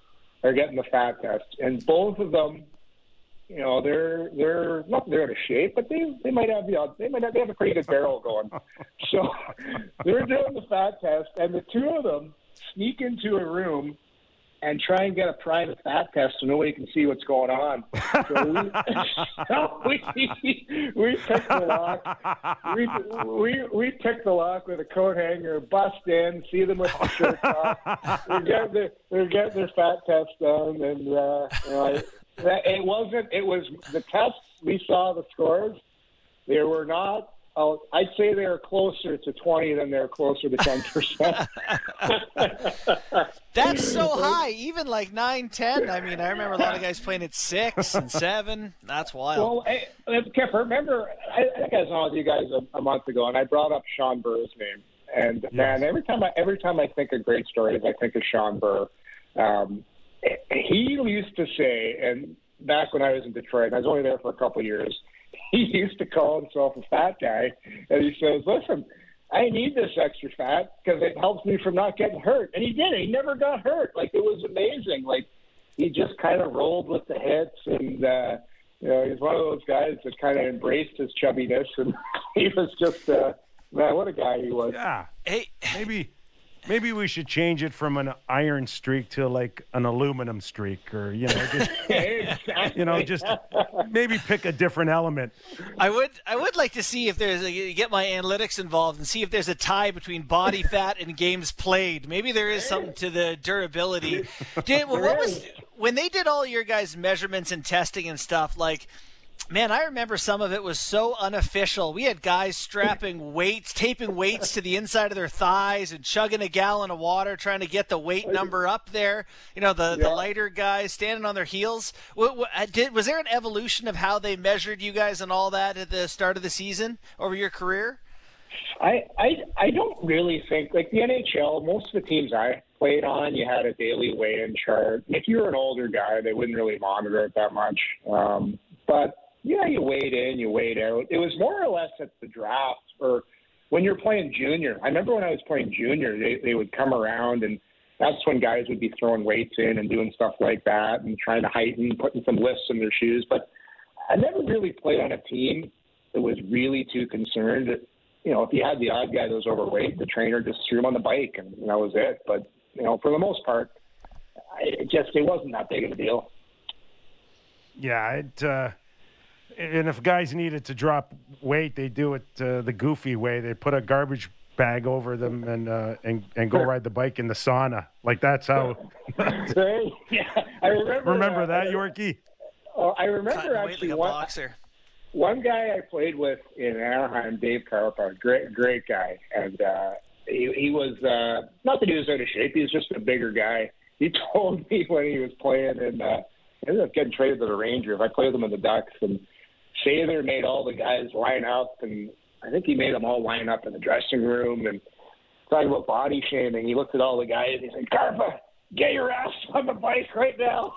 are getting the fat test, and both of them, you know, they're they're not they're out of shape, but they they might have the odd, they might have, they have a pretty good barrel going. So they're doing the fat test, and the two of them sneak into a room and try and get a private fat test so nobody can see what's going on. So we, we, we pick the lock. We, we, we pick the lock with a coat hanger, bust in, see them with the shirt off. They're getting their, they're getting their fat test done. And uh, you know, it wasn't, it was the tests, we saw the scores. They were not Oh, I'd say they're closer to 20 than they're closer to 10%. That's so high, even like 9, 10. I mean, I remember a lot of guys playing at 6 and 7. That's wild. Well, I, Kip, remember, I, I think I was on with you guys a, a, month ago, and I brought up Shawn Burr's name. And man, every time I every time I think of great stories, I think of Shawn Burr. Um, he used to say, and back when I was in Detroit, I was only there for a couple of years – he used to call himself a fat guy, and he says, "Listen, I need this extra fat because it helps me from not getting hurt." And he did. He never got hurt. Like it was amazing. Like he just kind of rolled with the hits, and uh, you know, he's one of those guys that kind of embraced his chubbiness, and he was just uh, man, what a guy he was. Yeah. Hey, maybe Maybe we should change it from an iron streak to like an aluminum streak, or you know, just exactly. you know, just maybe pick a different element. I would, I would like to see if there's a, get my analytics involved and see if there's a tie between body fat and games played. Maybe there is something to the durability. Did, well, what was when they did all your guys' measurements and testing and stuff like? Man, I remember some of it was so unofficial. We had guys strapping weights, taping weights to the inside of their thighs, and chugging a gallon of water, trying to get the weight number up there. You know, the, yeah. the lighter guys standing on their heels. What, what, uh, did, was there an evolution of how they measured you guys and all that at the start of the season over your career? I, I I don't really think like the NHL. Most of the teams I played on, you had a daily weigh-in chart. If you were an older guy, they wouldn't really monitor it that much. Um, but yeah, you wait in, you wait out. It was more or less at the draft or when you're playing junior. I remember when I was playing junior, they, they would come around and that's when guys would be throwing weights in and doing stuff like that and trying to heighten, putting some lifts in their shoes. But I never really played on a team that was really too concerned. That, you know, if you had the odd guy that was overweight, the trainer just threw him on the bike and that was it. But you know, for the most part, it just it wasn't that big of a deal. Yeah, it. Uh and if guys needed to drop weight, they do it uh, the goofy way. They put a garbage bag over them and uh, and and go ride the bike in the sauna. Like that's how. yeah, I remember. Remember that, that Yorkie? Oh, I remember actually like one boxer. One guy I played with in Anaheim, Dave Karpa, great great guy, and uh, he, he was uh, not that he was out of shape. He was just a bigger guy. He told me when he was playing and. Uh, ended up getting traded to the Rangers. If I played with him in the Ducks, and Sather made all the guys line up, and I think he made them all line up in the dressing room. And talking about body shaming, he looked at all the guys. He said, "Karpa, get your ass on the bike right now."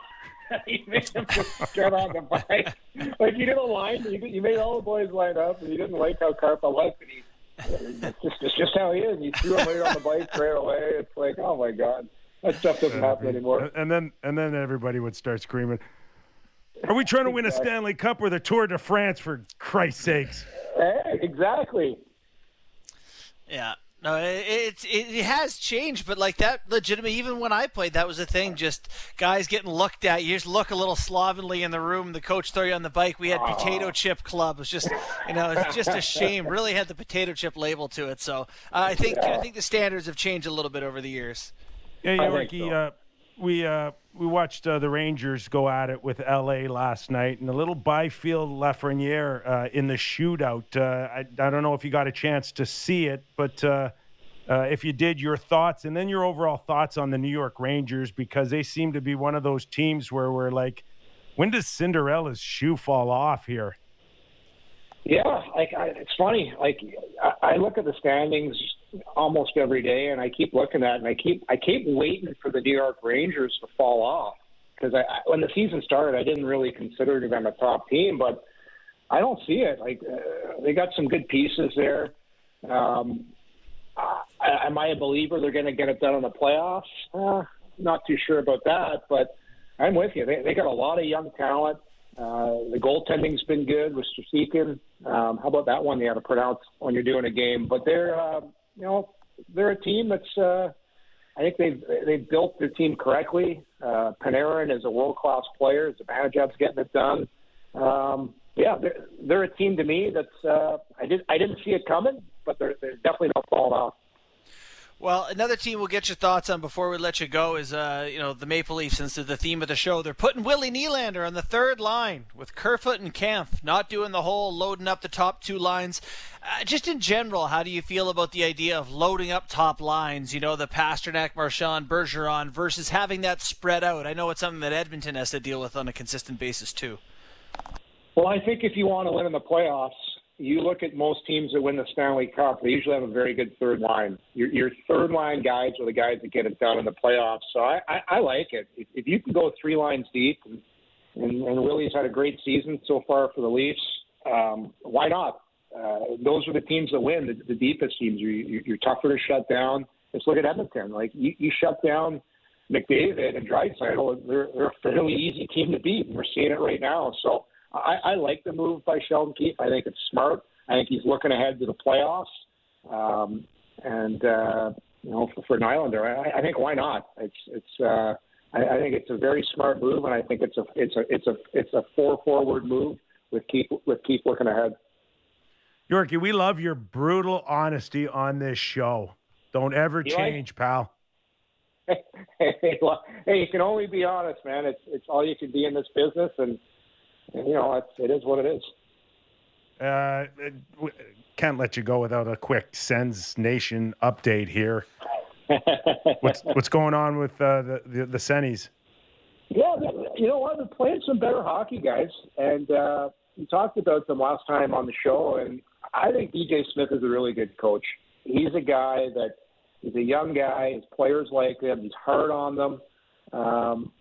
he made them get on the bike. Like you did a line, you, made all the boys line up, and you didn't like how Karpa was, and he. It's just, it's just how he is. You threw him right on the bike right away. It's like, oh my god, that stuff doesn't happen anymore. And then, and then everybody would start screaming, are we trying to win a Stanley Cup or the Tour de France for Christ's sakes? exactly. Yeah. No, it, it, it has changed, but like that, legitimately, even when I played, that was a thing. Just guys getting looked at. You just look a little slovenly in the room. The coach throw you on the bike. We had potato chip club. It was just, you know, it's just a shame. Really had the potato chip label to it. So uh, I think I think the standards have changed a little bit over the years. Yeah, Yorkie, so. uh, we uh, we watched uh, the Rangers go at it with LA last night, and a little Byfield Lafreniere uh, in the shootout. Uh, I, I don't know if you got a chance to see it, but uh, uh, if you did, your thoughts, and then your overall thoughts on the New York Rangers because they seem to be one of those teams where we're like, when does Cinderella's shoe fall off here? Yeah, like I, it's funny. Like I, I look at the standings almost every day, and I keep looking at, it and I keep I keep waiting for the New York Rangers to fall off because I, I when the season started, I didn't really consider them a top team, but I don't see it. Like uh, they got some good pieces there. Um, I, am I a believer they're going to get it done in the playoffs? Uh, not too sure about that, but I'm with you. They, they got a lot of young talent. Uh, the goaltending's been good with Shesterkin. Um, how about that one? You have to pronounce when you're doing a game. But they're, uh, you know, they're a team that's uh, I think they've they've built their team correctly. Uh, Panarin is a world class player. Zibanejad's getting it done. Um, yeah, they're, they're a team to me that's uh, I did I didn't see it coming, but they're they're definitely not falling off. Well, another team we'll get your thoughts on before we let you go is, uh, you know, the Maple Leafs. Since the theme of the show, they're putting Willie Nylander on the third line with Kerfoot and Kampf, not doing the whole loading up the top two lines. Uh, just in general, how do you feel about the idea of loading up top lines? You know, the Pastrnak, Marchand, Bergeron versus having that spread out. I know it's something that Edmonton has to deal with on a consistent basis too. Well, I think if you want to win in the playoffs, you look at most teams that win the Stanley Cup, they usually have a very good third line. Your, your third line guys are the guys that get it done in the playoffs. So I, I, I like it. If, if you can go three lines deep, and, and, and Willie's had a great season so far for the Leafs, um, why not? Uh, those are the teams that win, the, the deepest teams. You, you, you're tougher to shut down. Let's look at Edmonton. Like you, you shut down McDavid and Draisaitl, they're, they're a fairly easy team to beat. We're seeing it right now. So I, I like the move by Sheldon Keefe. I think it's smart. I think he's looking ahead to the playoffs. Um, and uh, you know, for, for Nylander, I, I think why not? It's it's. Uh, I, I think it's a very smart move, and I think it's a it's a it's a it's a four forward move with Keith with Keefe looking ahead. Yorkie, we love your brutal honesty on this show. Don't ever you change, like? pal. hey, hey, you can only be honest, man. It's it's all you can be in this business, and you know, it's, it is what it is. Uh, can't let you go without a quick Sens Nation update here. what's what's going on with uh, the, the the Sennies? Yeah, you know what? They're playing some better hockey, guys, and uh, we talked about them last time on the show. And I think DJ Smith is a really good coach. He's a guy that he's a young guy. His players like him. He's hard on them. Um,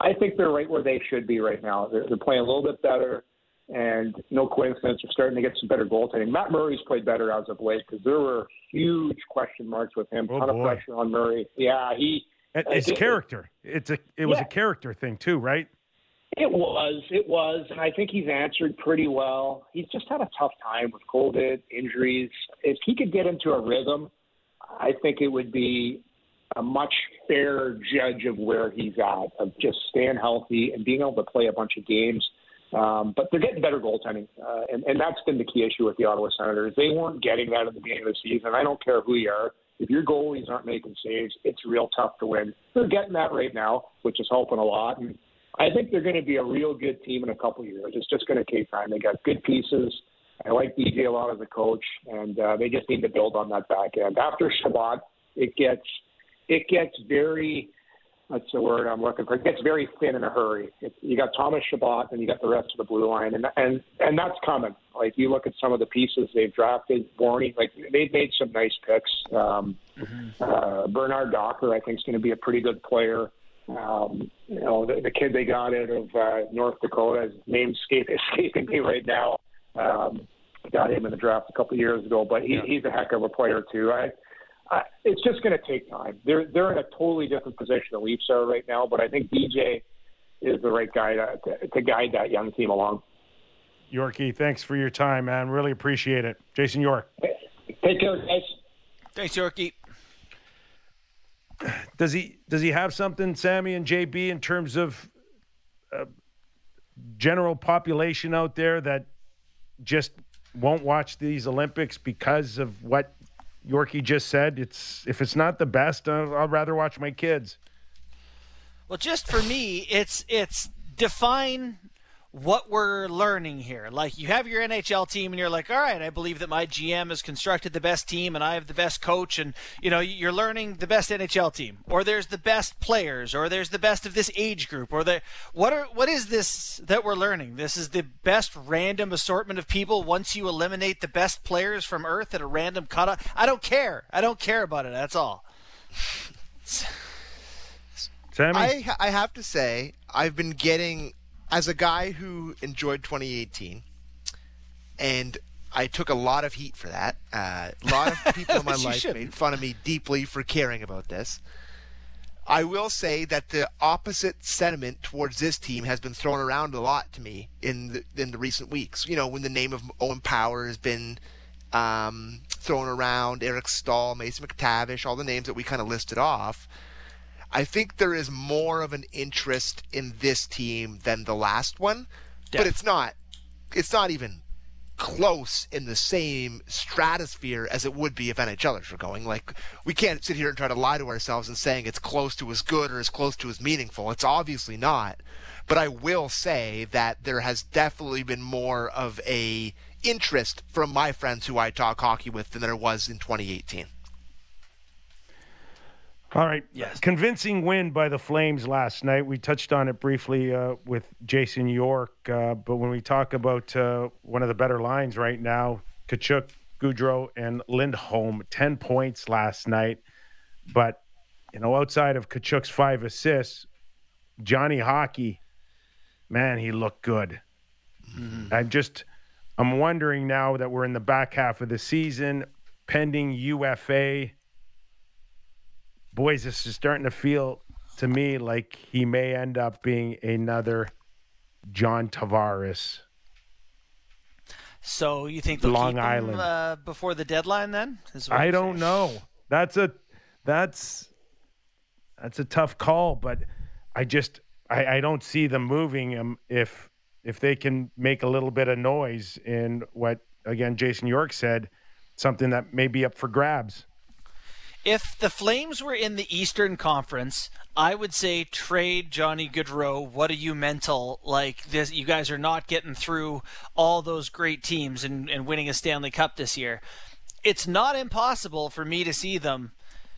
I think they're right where they should be right now. They're, they're playing a little bit better, and no coincidence, they're starting to get some better goaltending. Matt Murray's played better as of late because there were huge question marks with him. Oh, ton boy. of pressure on Murray. Yeah, he. It's character. It's a. It was yeah. a character thing too, right? It was. It was, and I think he's answered pretty well. He's just had a tough time with COVID, injuries. If he could get into a rhythm, I think it would be a much fairer judge of where he's at, of just staying healthy and being able to play a bunch of games. Um, but they're getting better goaltending, uh, and, and that's been the key issue with the Ottawa Senators. They weren't getting that at the beginning of the season. I don't care who you are. If your goalies aren't making saves, it's real tough to win. They're getting that right now, which is helping a lot. And I think they're going to be a real good team in a couple of years. It's just going to take time. They got good pieces. I like DJ a lot as a coach, and uh, they just need to build on that back end. After Chabot, it gets – it gets very that's the word I'm looking for. It gets very thin in a hurry. It, you got Thomas Chabot and you got the rest of the blue line, and and and that's coming. Like you look at some of the pieces they've drafted, Warney, like they've made some nice picks. Um, mm-hmm. uh, Bernard-Docker, I think, is going to be a pretty good player. Um, you know, the, the kid they got out of uh, North Dakota, his name's escaping me right now. Um, got him in the draft a couple of years ago, but he, yeah. he's a heck of a player too. I uh, it's just going to take time. They're they're in a totally different position the Leafs are right now, but I think DJ is the right guy to, to, to guide that young team along. Yorkie, thanks for your time, man. Really appreciate it. Jason York. Take care, guys. Thanks, Yorkie. Does he does he have something, Sammy and JB, in terms of uh, general population out there that just won't watch these Olympics because of what Yorkie just said, it's if it's not the best, uh, I'd rather watch my kids. Well, just for me, it's it's define what we're learning here. Like you have your NHL team and you're like, all right, I believe that my GM has constructed the best team and I have the best coach and you know, you're learning the best NHL team or there's the best players or there's the best of this age group or the what are what is this that we're learning? This is the best random assortment of people once you eliminate the best players from earth at a random cutoff. I don't care. I don't care about it. That's all. Sammy? I I have to say I've been getting as a guy who enjoyed 2018, and I took a lot of heat for that. Uh, a lot of people in my life should. made fun of me deeply for caring about this. I will say that the opposite sentiment towards this team has been thrown around a lot to me in the in the recent weeks. You know, when the name of Owen Power has been um, thrown around, Eric Staal, Mason McTavish, all the names that we kind of listed off. I think there is more of an interest in this team than the last one, yeah. but it's not it's not even close in the same stratosphere as it would be if NHLers were going. Like we can't sit here and try to lie to ourselves and saying it's close to as good or as close to as meaningful. It's obviously not. But I will say that there has definitely been more of a interest from my friends who I talk hockey with than there was in 2018. All right. Yes. Convincing win by the Flames last night. We touched on it briefly uh, with Jason York, uh, but when we talk about uh, one of the better lines right now, Tkachuk, Gaudreau, and Lindholm, 10 points last night. But, you know, outside of Tkachuk's five assists, Johnny Hockey, man, he looked good. Mm-hmm. I'm just, I'm wondering now that we're in the back half of the season, pending UFA boys, this is starting to feel to me like he may end up being another John Tavares. So you think they'll Long keep Island him, uh, before the deadline? Then I don't saying. know. That's a that's that's a tough call, but I just I, I don't see them moving him if if they can make a little bit of noise in what again Jason York said, something that may be up for grabs if the Flames were in the Eastern Conference, I would say trade Johnny Gaudreau. What are you mental? Like this, you guys are not getting through all those great teams and, and winning a Stanley Cup this year. It's not impossible for me to see them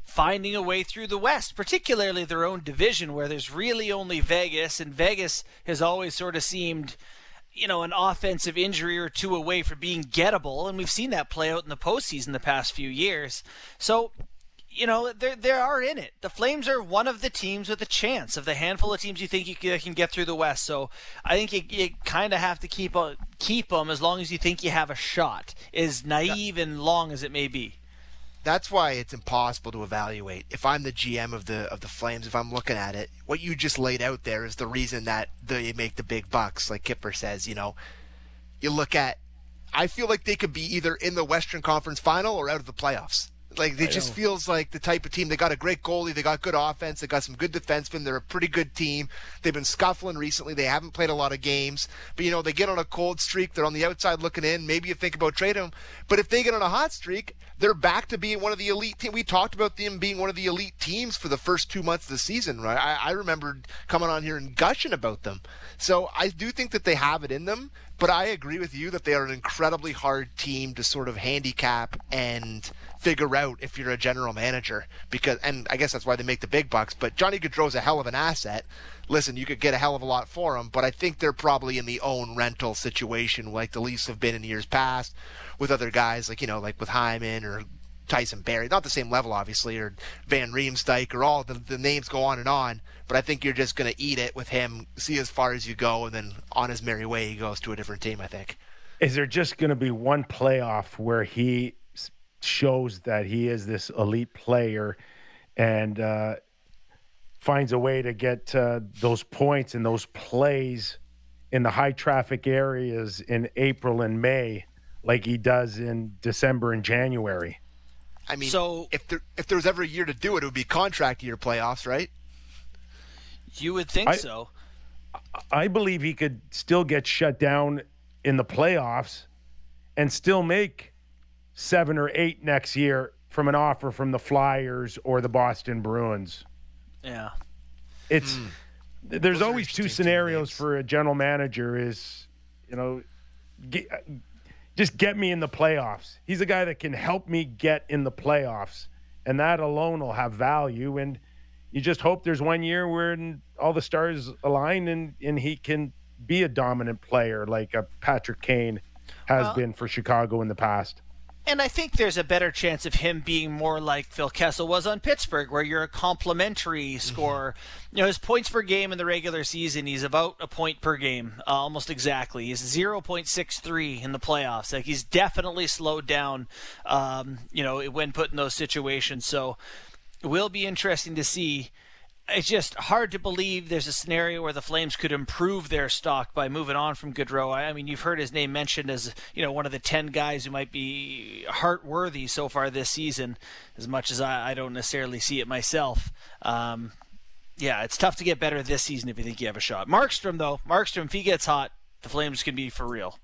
finding a way through the West, particularly their own division, where there's really only Vegas, and Vegas has always sort of seemed you know, an offensive injury or two away from being gettable, and we've seen that play out in the postseason the past few years. So you know, they they are in it. The Flames are one of the teams with a chance of the handful of teams you think you can get through the West. So I think you, you kind of have to keep uh, keep them as long as you think you have a shot, as naive and long as it may be. That's why it's impossible to evaluate. If I'm the GM of the of the Flames, if I'm looking at it, what you just laid out there is the reason that they make the big bucks. Like Kipper says, you know, you look at. I feel like they could be either in the Western Conference Final or out of the playoffs like it just feels like the type of team. They got a great goalie. They got good offense. They got some good defensemen. They're a pretty good team. They've been scuffling recently. They haven't played a lot of games, but you know they get on a cold streak. They're on the outside looking in. Maybe you think about trading them, but if they get on a hot streak, they're back to being one of the elite teams. We talked about them being one of the elite teams for the first two months of the season, right? I, I remember coming on here and gushing about them. So I do think that they have it in them. But I agree with you that they are an incredibly hard team to sort of handicap and figure out if you're a general manager. Because, and I guess that's why they make the big bucks. But Johnny Gaudreau's a hell of an asset. Listen, you could get a hell of a lot for him, but I think they're probably in the own rental situation, like the Leafs have been in years past, with other guys like you know, like with Hyman or Tyson Barrie. Not the same level, obviously, or Van Riemsdyk, or all the, the names go on and on. But I think you're just going to eat it with him, see as far as you go, and then on his merry way, he goes to a different team, I think. Is there just going to be one playoff where he shows that he is this elite player and uh, finds a way to get uh, those points and those plays in the high traffic areas in April and May, like he does in December and January? I mean, so if there if there was ever a year to do it, it would be contract year playoffs, right? You would think I, so. I believe he could still get shut down in the playoffs and still make seven or eight next year from an offer from the Flyers or the Boston Bruins. Yeah. It's mm. there's Those always two scenarios teammates. for a general manager is, you know, get, just get me in the playoffs. He's a guy that can help me get in the playoffs, and that alone will have value. And you just hope there's one year where all the stars align and and he can be a dominant player like a Patrick Kane has well, been for Chicago in the past. And I think there's a better chance of him being more like Phil Kessel was on Pittsburgh, where you're a complementary mm-hmm. scorer. Mm-hmm. You know, his points per game in the regular season, he's about a point per game, uh, almost exactly. He's 0.63 in the playoffs. Like he's definitely slowed down, um, you know, when put in those situations. So it will be interesting to see it's just hard to believe there's a scenario where the Flames could improve their stock by moving on from Gaudreau. I mean, you've heard his name mentioned as you know one of the ten guys who might be Hart worthy so far this season. As much as I, I don't necessarily see it myself. Um, yeah, it's tough to get better this season if you think you have a shot. Markstrom, though, Markstrom, if he gets hot, the Flames can be for real.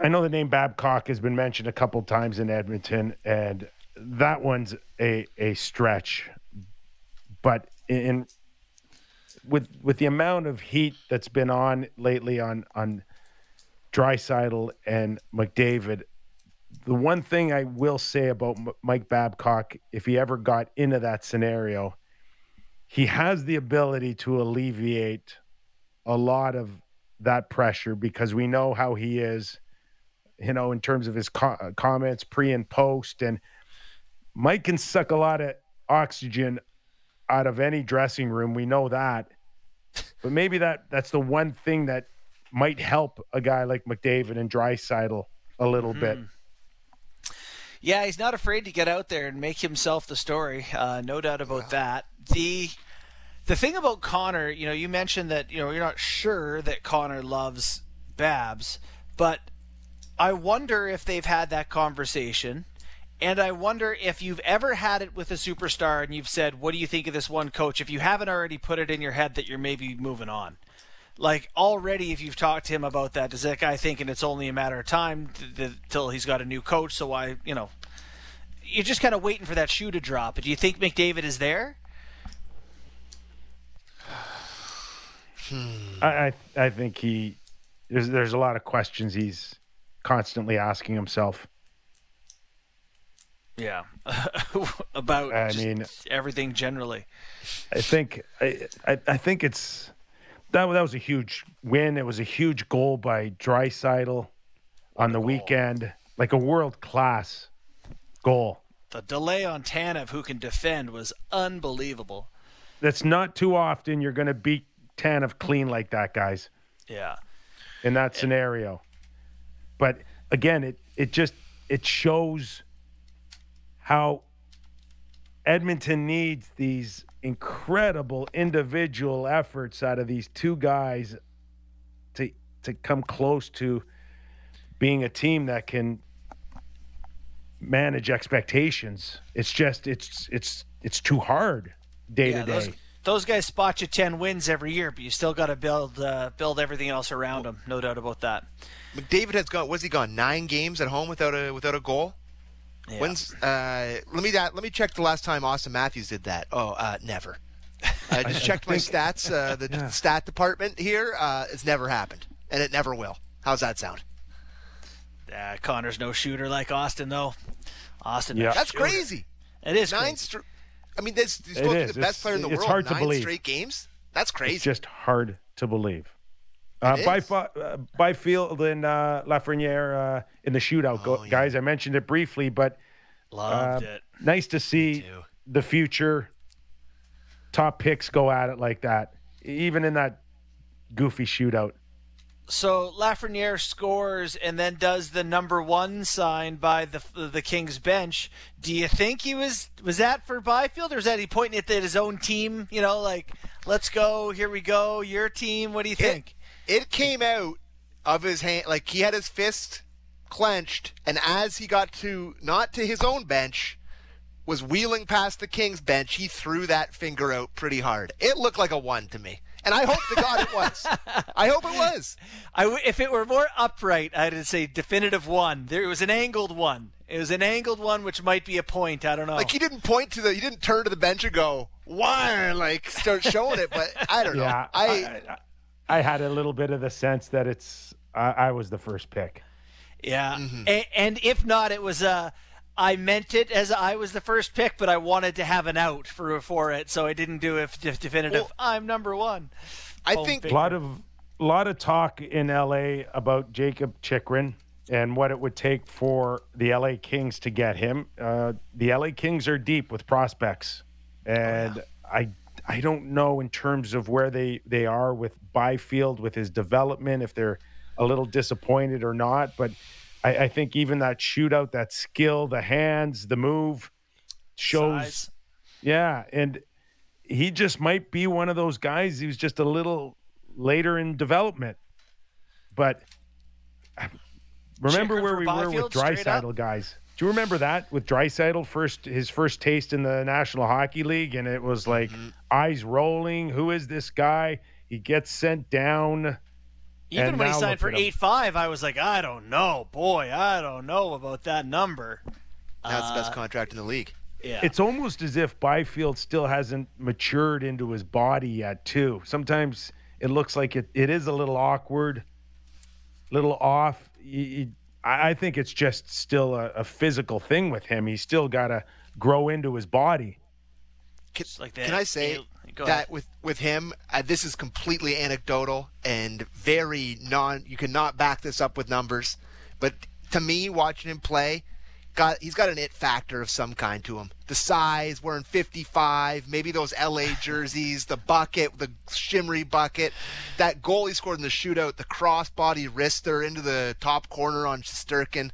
I know the name Babcock has been mentioned a couple times in Edmonton, and that one's a a stretch. But in with with the amount of heat that's been on lately on on Draisaitl and McDavid, the one thing I will say about M- Mike Babcock, if he ever got into that scenario, he has the ability to alleviate a lot of that pressure because we know how he is, you know, in terms of his co- comments pre and post. And Mike can suck a lot of oxygen out of any dressing room. We know that. But maybe that that's the one thing that might help a guy like McDavid and Draisaitl a little mm-hmm. bit. Yeah, he's not afraid to get out there and make himself the story. Uh, no doubt about that. The the thing about Connor, you know, you mentioned that you know you're not sure that Connor loves Babs, but I wonder if they've had that conversation. And I wonder if you've ever had it with a superstar and you've said, What do you think of this one coach? If you haven't already put it in your head that you're maybe moving on. Like, already, if you've talked to him about that, does that guy thinking it's only a matter of time till he's got a new coach? So I, you know, you're just kind of waiting for that shoe to drop. Do you think McDavid is there? I, I, I think he there's there's a lot of questions he's constantly asking himself. Yeah, about I mean everything generally. I think I, I, I think it's that that was a huge win. It was a huge goal by Draisaitl on the weekend, like a world class goal. The delay on Tanev, who can defend, was unbelievable. That's not too often you're going to beat Tanev clean like that, guys. Yeah. In that eh. scenario, but again, it it just it shows how Edmonton needs these incredible individual efforts out of these two guys to to come close to being a team that can manage expectations. It's just it's it's it's too hard day yeah, to day. Those, those, guys spot you ten wins every year, but you still got to build uh, build everything else around them. No doubt about that. McDavid has gone. Was he gone nine games at home without a without a goal? Yeah. When's uh, let me that let me check the last time Auston Matthews did that. Oh, uh, never. I just checked my stats. Uh, the yeah. stat department here. Uh, it's never happened, and it never will. How's that sound? Uh, Connor's no shooter like Auston, though. Auston, yeah. that's shooter. crazy. It is nine. Str- I mean, this he's supposed to be the best player in the it's world. Hard nine believe. straight games. That's crazy. It's just hard to believe. Uh, by, uh, Byfield and uh, Lafreniere uh, in the shootout, oh, yeah. guys. I mentioned it briefly, but Loved uh, it. Nice to see the future top picks go at it like that, even in that goofy shootout. So Lafreniere scores and then does the number one sign by the the Kings bench. Do you think he was was that for Byfield or is that he pointing it at his own team? You know, like let's go, here we go, your team. What do you think? It, it came out of his hand like he had his fist clenched, and as he got to not to his own bench, was wheeling past the Kings bench, he threw that finger out pretty hard. It looked like a one to me. And I hope to God it was. I hope it was. I w- if it were more upright, I'd say definitive one. There it was an angled one. It was an angled one, which might be a point. I don't know. Like he didn't point to the, he didn't turn to the bench and go, "Why?" Like start showing it. But I don't know. Yeah, I, I, I had a little bit of the sense that it's I, I was the first pick. Yeah, mm-hmm. and, and, if not, it was uh, I meant it as I was the first pick, but I wanted to have an out for for it, so I didn't do a definitive. Well, I'm number one. I think a lot of a lot of talk in LA about Jakob Chychrun and what it would take for the LA Kings to get him. Uh, the LA Kings are deep with prospects, and oh, yeah. I I don't know in terms of where they they are with Byfield with his development if they're a little disappointed or not. But I, I think even that shootout, that skill, the hands, the move, shows. Size. Yeah, and he just might be one of those guys. He was just a little later in development, but um, remember Chychrun where we were with Byfield, straight up? Draisaitl, guys. Do you remember that with Draisaitl first his first taste in the National Hockey League, and it was like Mm-hmm. eyes rolling. Who is this guy? He gets sent down. Even when he signed for at eight five, I was like, I don't know, boy, I don't know about that number. That's it's the best Uh, contract in the league. Yeah, It's almost as if Byfield still hasn't matured into his body yet, too. Sometimes it looks like it, it is a little awkward, a little off. You- you- I I think it's just still a, a physical thing with him. He's still got to grow into his body. Can, like that. can I say Go that ahead. with with him, uh, this is completely anecdotal and very non. You cannot back this up with numbers, but to me, watching him play, got he's got an it factor of some kind to him. The size, wearing 55, maybe those LA jerseys, the bucket, the shimmery bucket, that goal he scored in the shootout, the crossbody wrister into the top corner on Shesterkin.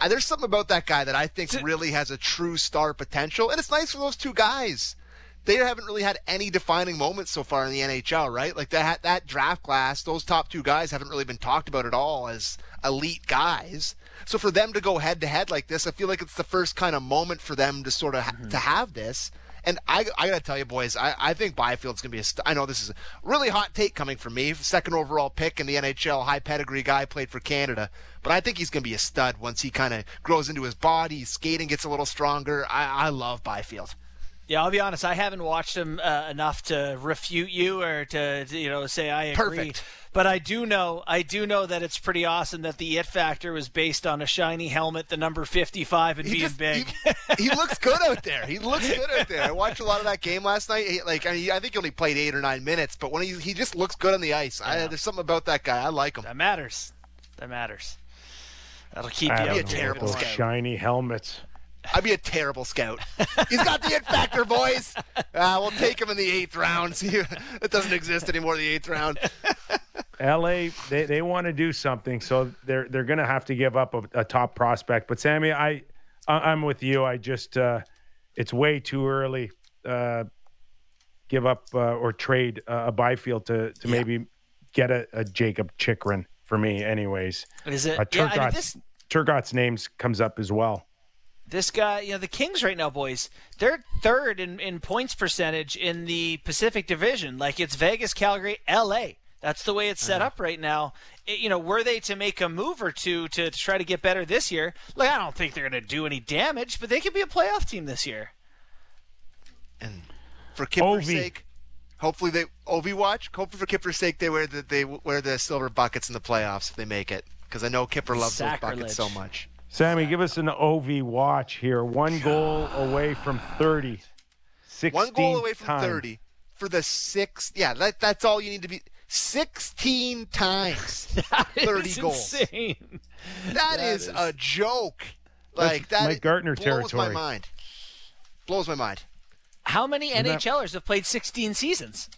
Uh, there's something about that guy that I think really has a true star potential, and it's nice for those two guys. They haven't really had any defining moments so far in the NHL, right? Like that that draft class, those top two guys haven't really been talked about at all as elite guys. So for them to go head to head like this, I feel like it's the first kind of moment for them to sort of ha- to mm-hmm. have this. And I, I gotta tell you, boys, I, I think Byfield's gonna be a. St- I know this is a really hot take coming from me, second overall pick in the NHL, high pedigree guy, played for Canada. But I think he's gonna be a stud once he kind of grows into his body, skating gets a little stronger. I, I love Byfield. Yeah, I'll be honest. I haven't watched him uh, enough to refute you or to, to, you know say I agree. Perfect. But I do know, I do know that it's pretty awesome that the it factor was based on a shiny helmet, the number fifty-five, and He being just- big. He, he looks good out there. He looks good out there. I watched a lot of that game last night. He, like I, mean, I think he only played eight or nine minutes, but when he he just looks good on the ice. I, Yeah. there's something about that guy. I like him. that matters. That matters. That'll keep I you be a know to terrible those shiny helmets. I'd be a terrible scout. He's got the it factor, boys. Uh, we'll take him in the eighth round. See, it doesn't exist anymore. The eighth round. LA, they, they want to do something, so they're they're going to have to give up a, a top prospect. But Sammy, I I- I'm with you. I just uh, it's way too early. Uh, give up uh, or trade uh, a Byfield to to maybe get a, a Jakob Chychrun for me, anyways. Is it? Uh, yeah, I mean, this Turcotte's names comes up as well. This guy, you know, the Kings right now, boys, they're third in, in points percentage in the Pacific Division. Like it's Vegas, Calgary, L.A. That's the way it's set up right now. It- you know, were they to make a move or two to, to try to get better this year? Like, I don't think they're going to do any damage, but they could be a playoff team this year. And for Kipper's sake, hopefully they Ovi watch. Hopefully for Kipper's sake, they wear the they wear the silver buckets in the playoffs if they make it. Because I know Kipper loves those buckets so much. Sammy, give us an OV watch here. One goal away from 30. 16 One goal away from time. 30 for the sixth. Yeah, that, that's all you need to be. 16 times 30 It's goals. Insane. That is, a joke. Like that Mike Gartner blows my mind. Blows my mind. How many that- NHLers have played 16 seasons?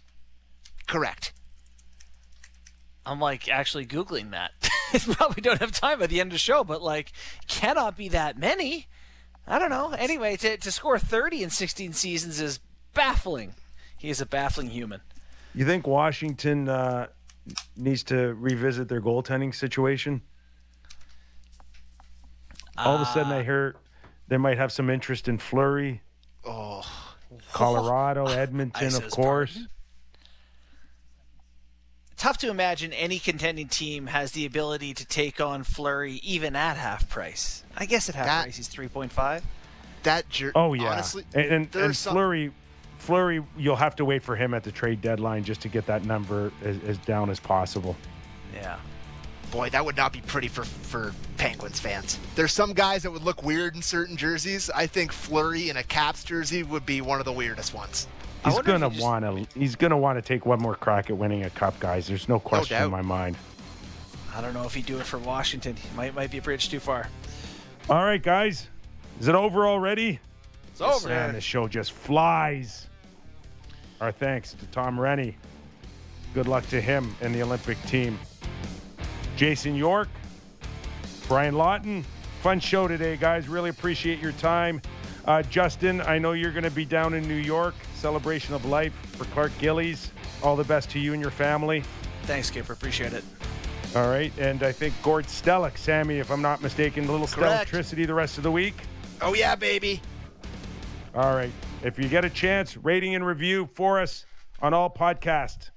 Correct. I'm like actually googling that. Probably don't have time by the end of the show, but like cannot be that many. I don't know. Anyway, to to score 30 in 16 seasons is baffling. He is a baffling human. You think Washington uh, needs to revisit their goaltending situation? All of a sudden, I hear they might have some interest in Fleury, Oh, Colorado, Edmonton, of course. pardon. Tough to imagine any contending team has the ability to take on Fleury even at half price. I guess at half That- price he's 3.5. that jer- Oh yeah, Honestly, and and, and some- Fleury, Fleury, you'll have to wait for him at the trade deadline just to get that number as, as down as possible. Yeah. boy, that would not be pretty for for Penguins fans. There's some guys that would look weird in certain jerseys. I think Fleury in a Caps jersey would be one of the weirdest ones. He's gonna he want to. He's gonna want to take one more crack at winning a cup, guys. There's no question in my mind. I don't know if he'd do it for Washington. He might might be a bridge too far. All right, guys, is it over already? It's over. Man, this show just flies. Our thanks to Tom Renney. Good luck to him and the Olympic team. Jason York, Brian Lawton. Fun show today, guys. Really appreciate your time. Uh, Justin, I know you're going to be down in New York, celebration of life for Clark Gillies. All the best to you and your family. Thanks, Skipper. Appreciate it. All right, and I think Gord Stellick, Sammy, if I'm not mistaken, a little Correct. electricity the rest of the week. Oh yeah, baby. All right. If you get a chance, rating and review for us on all podcasts.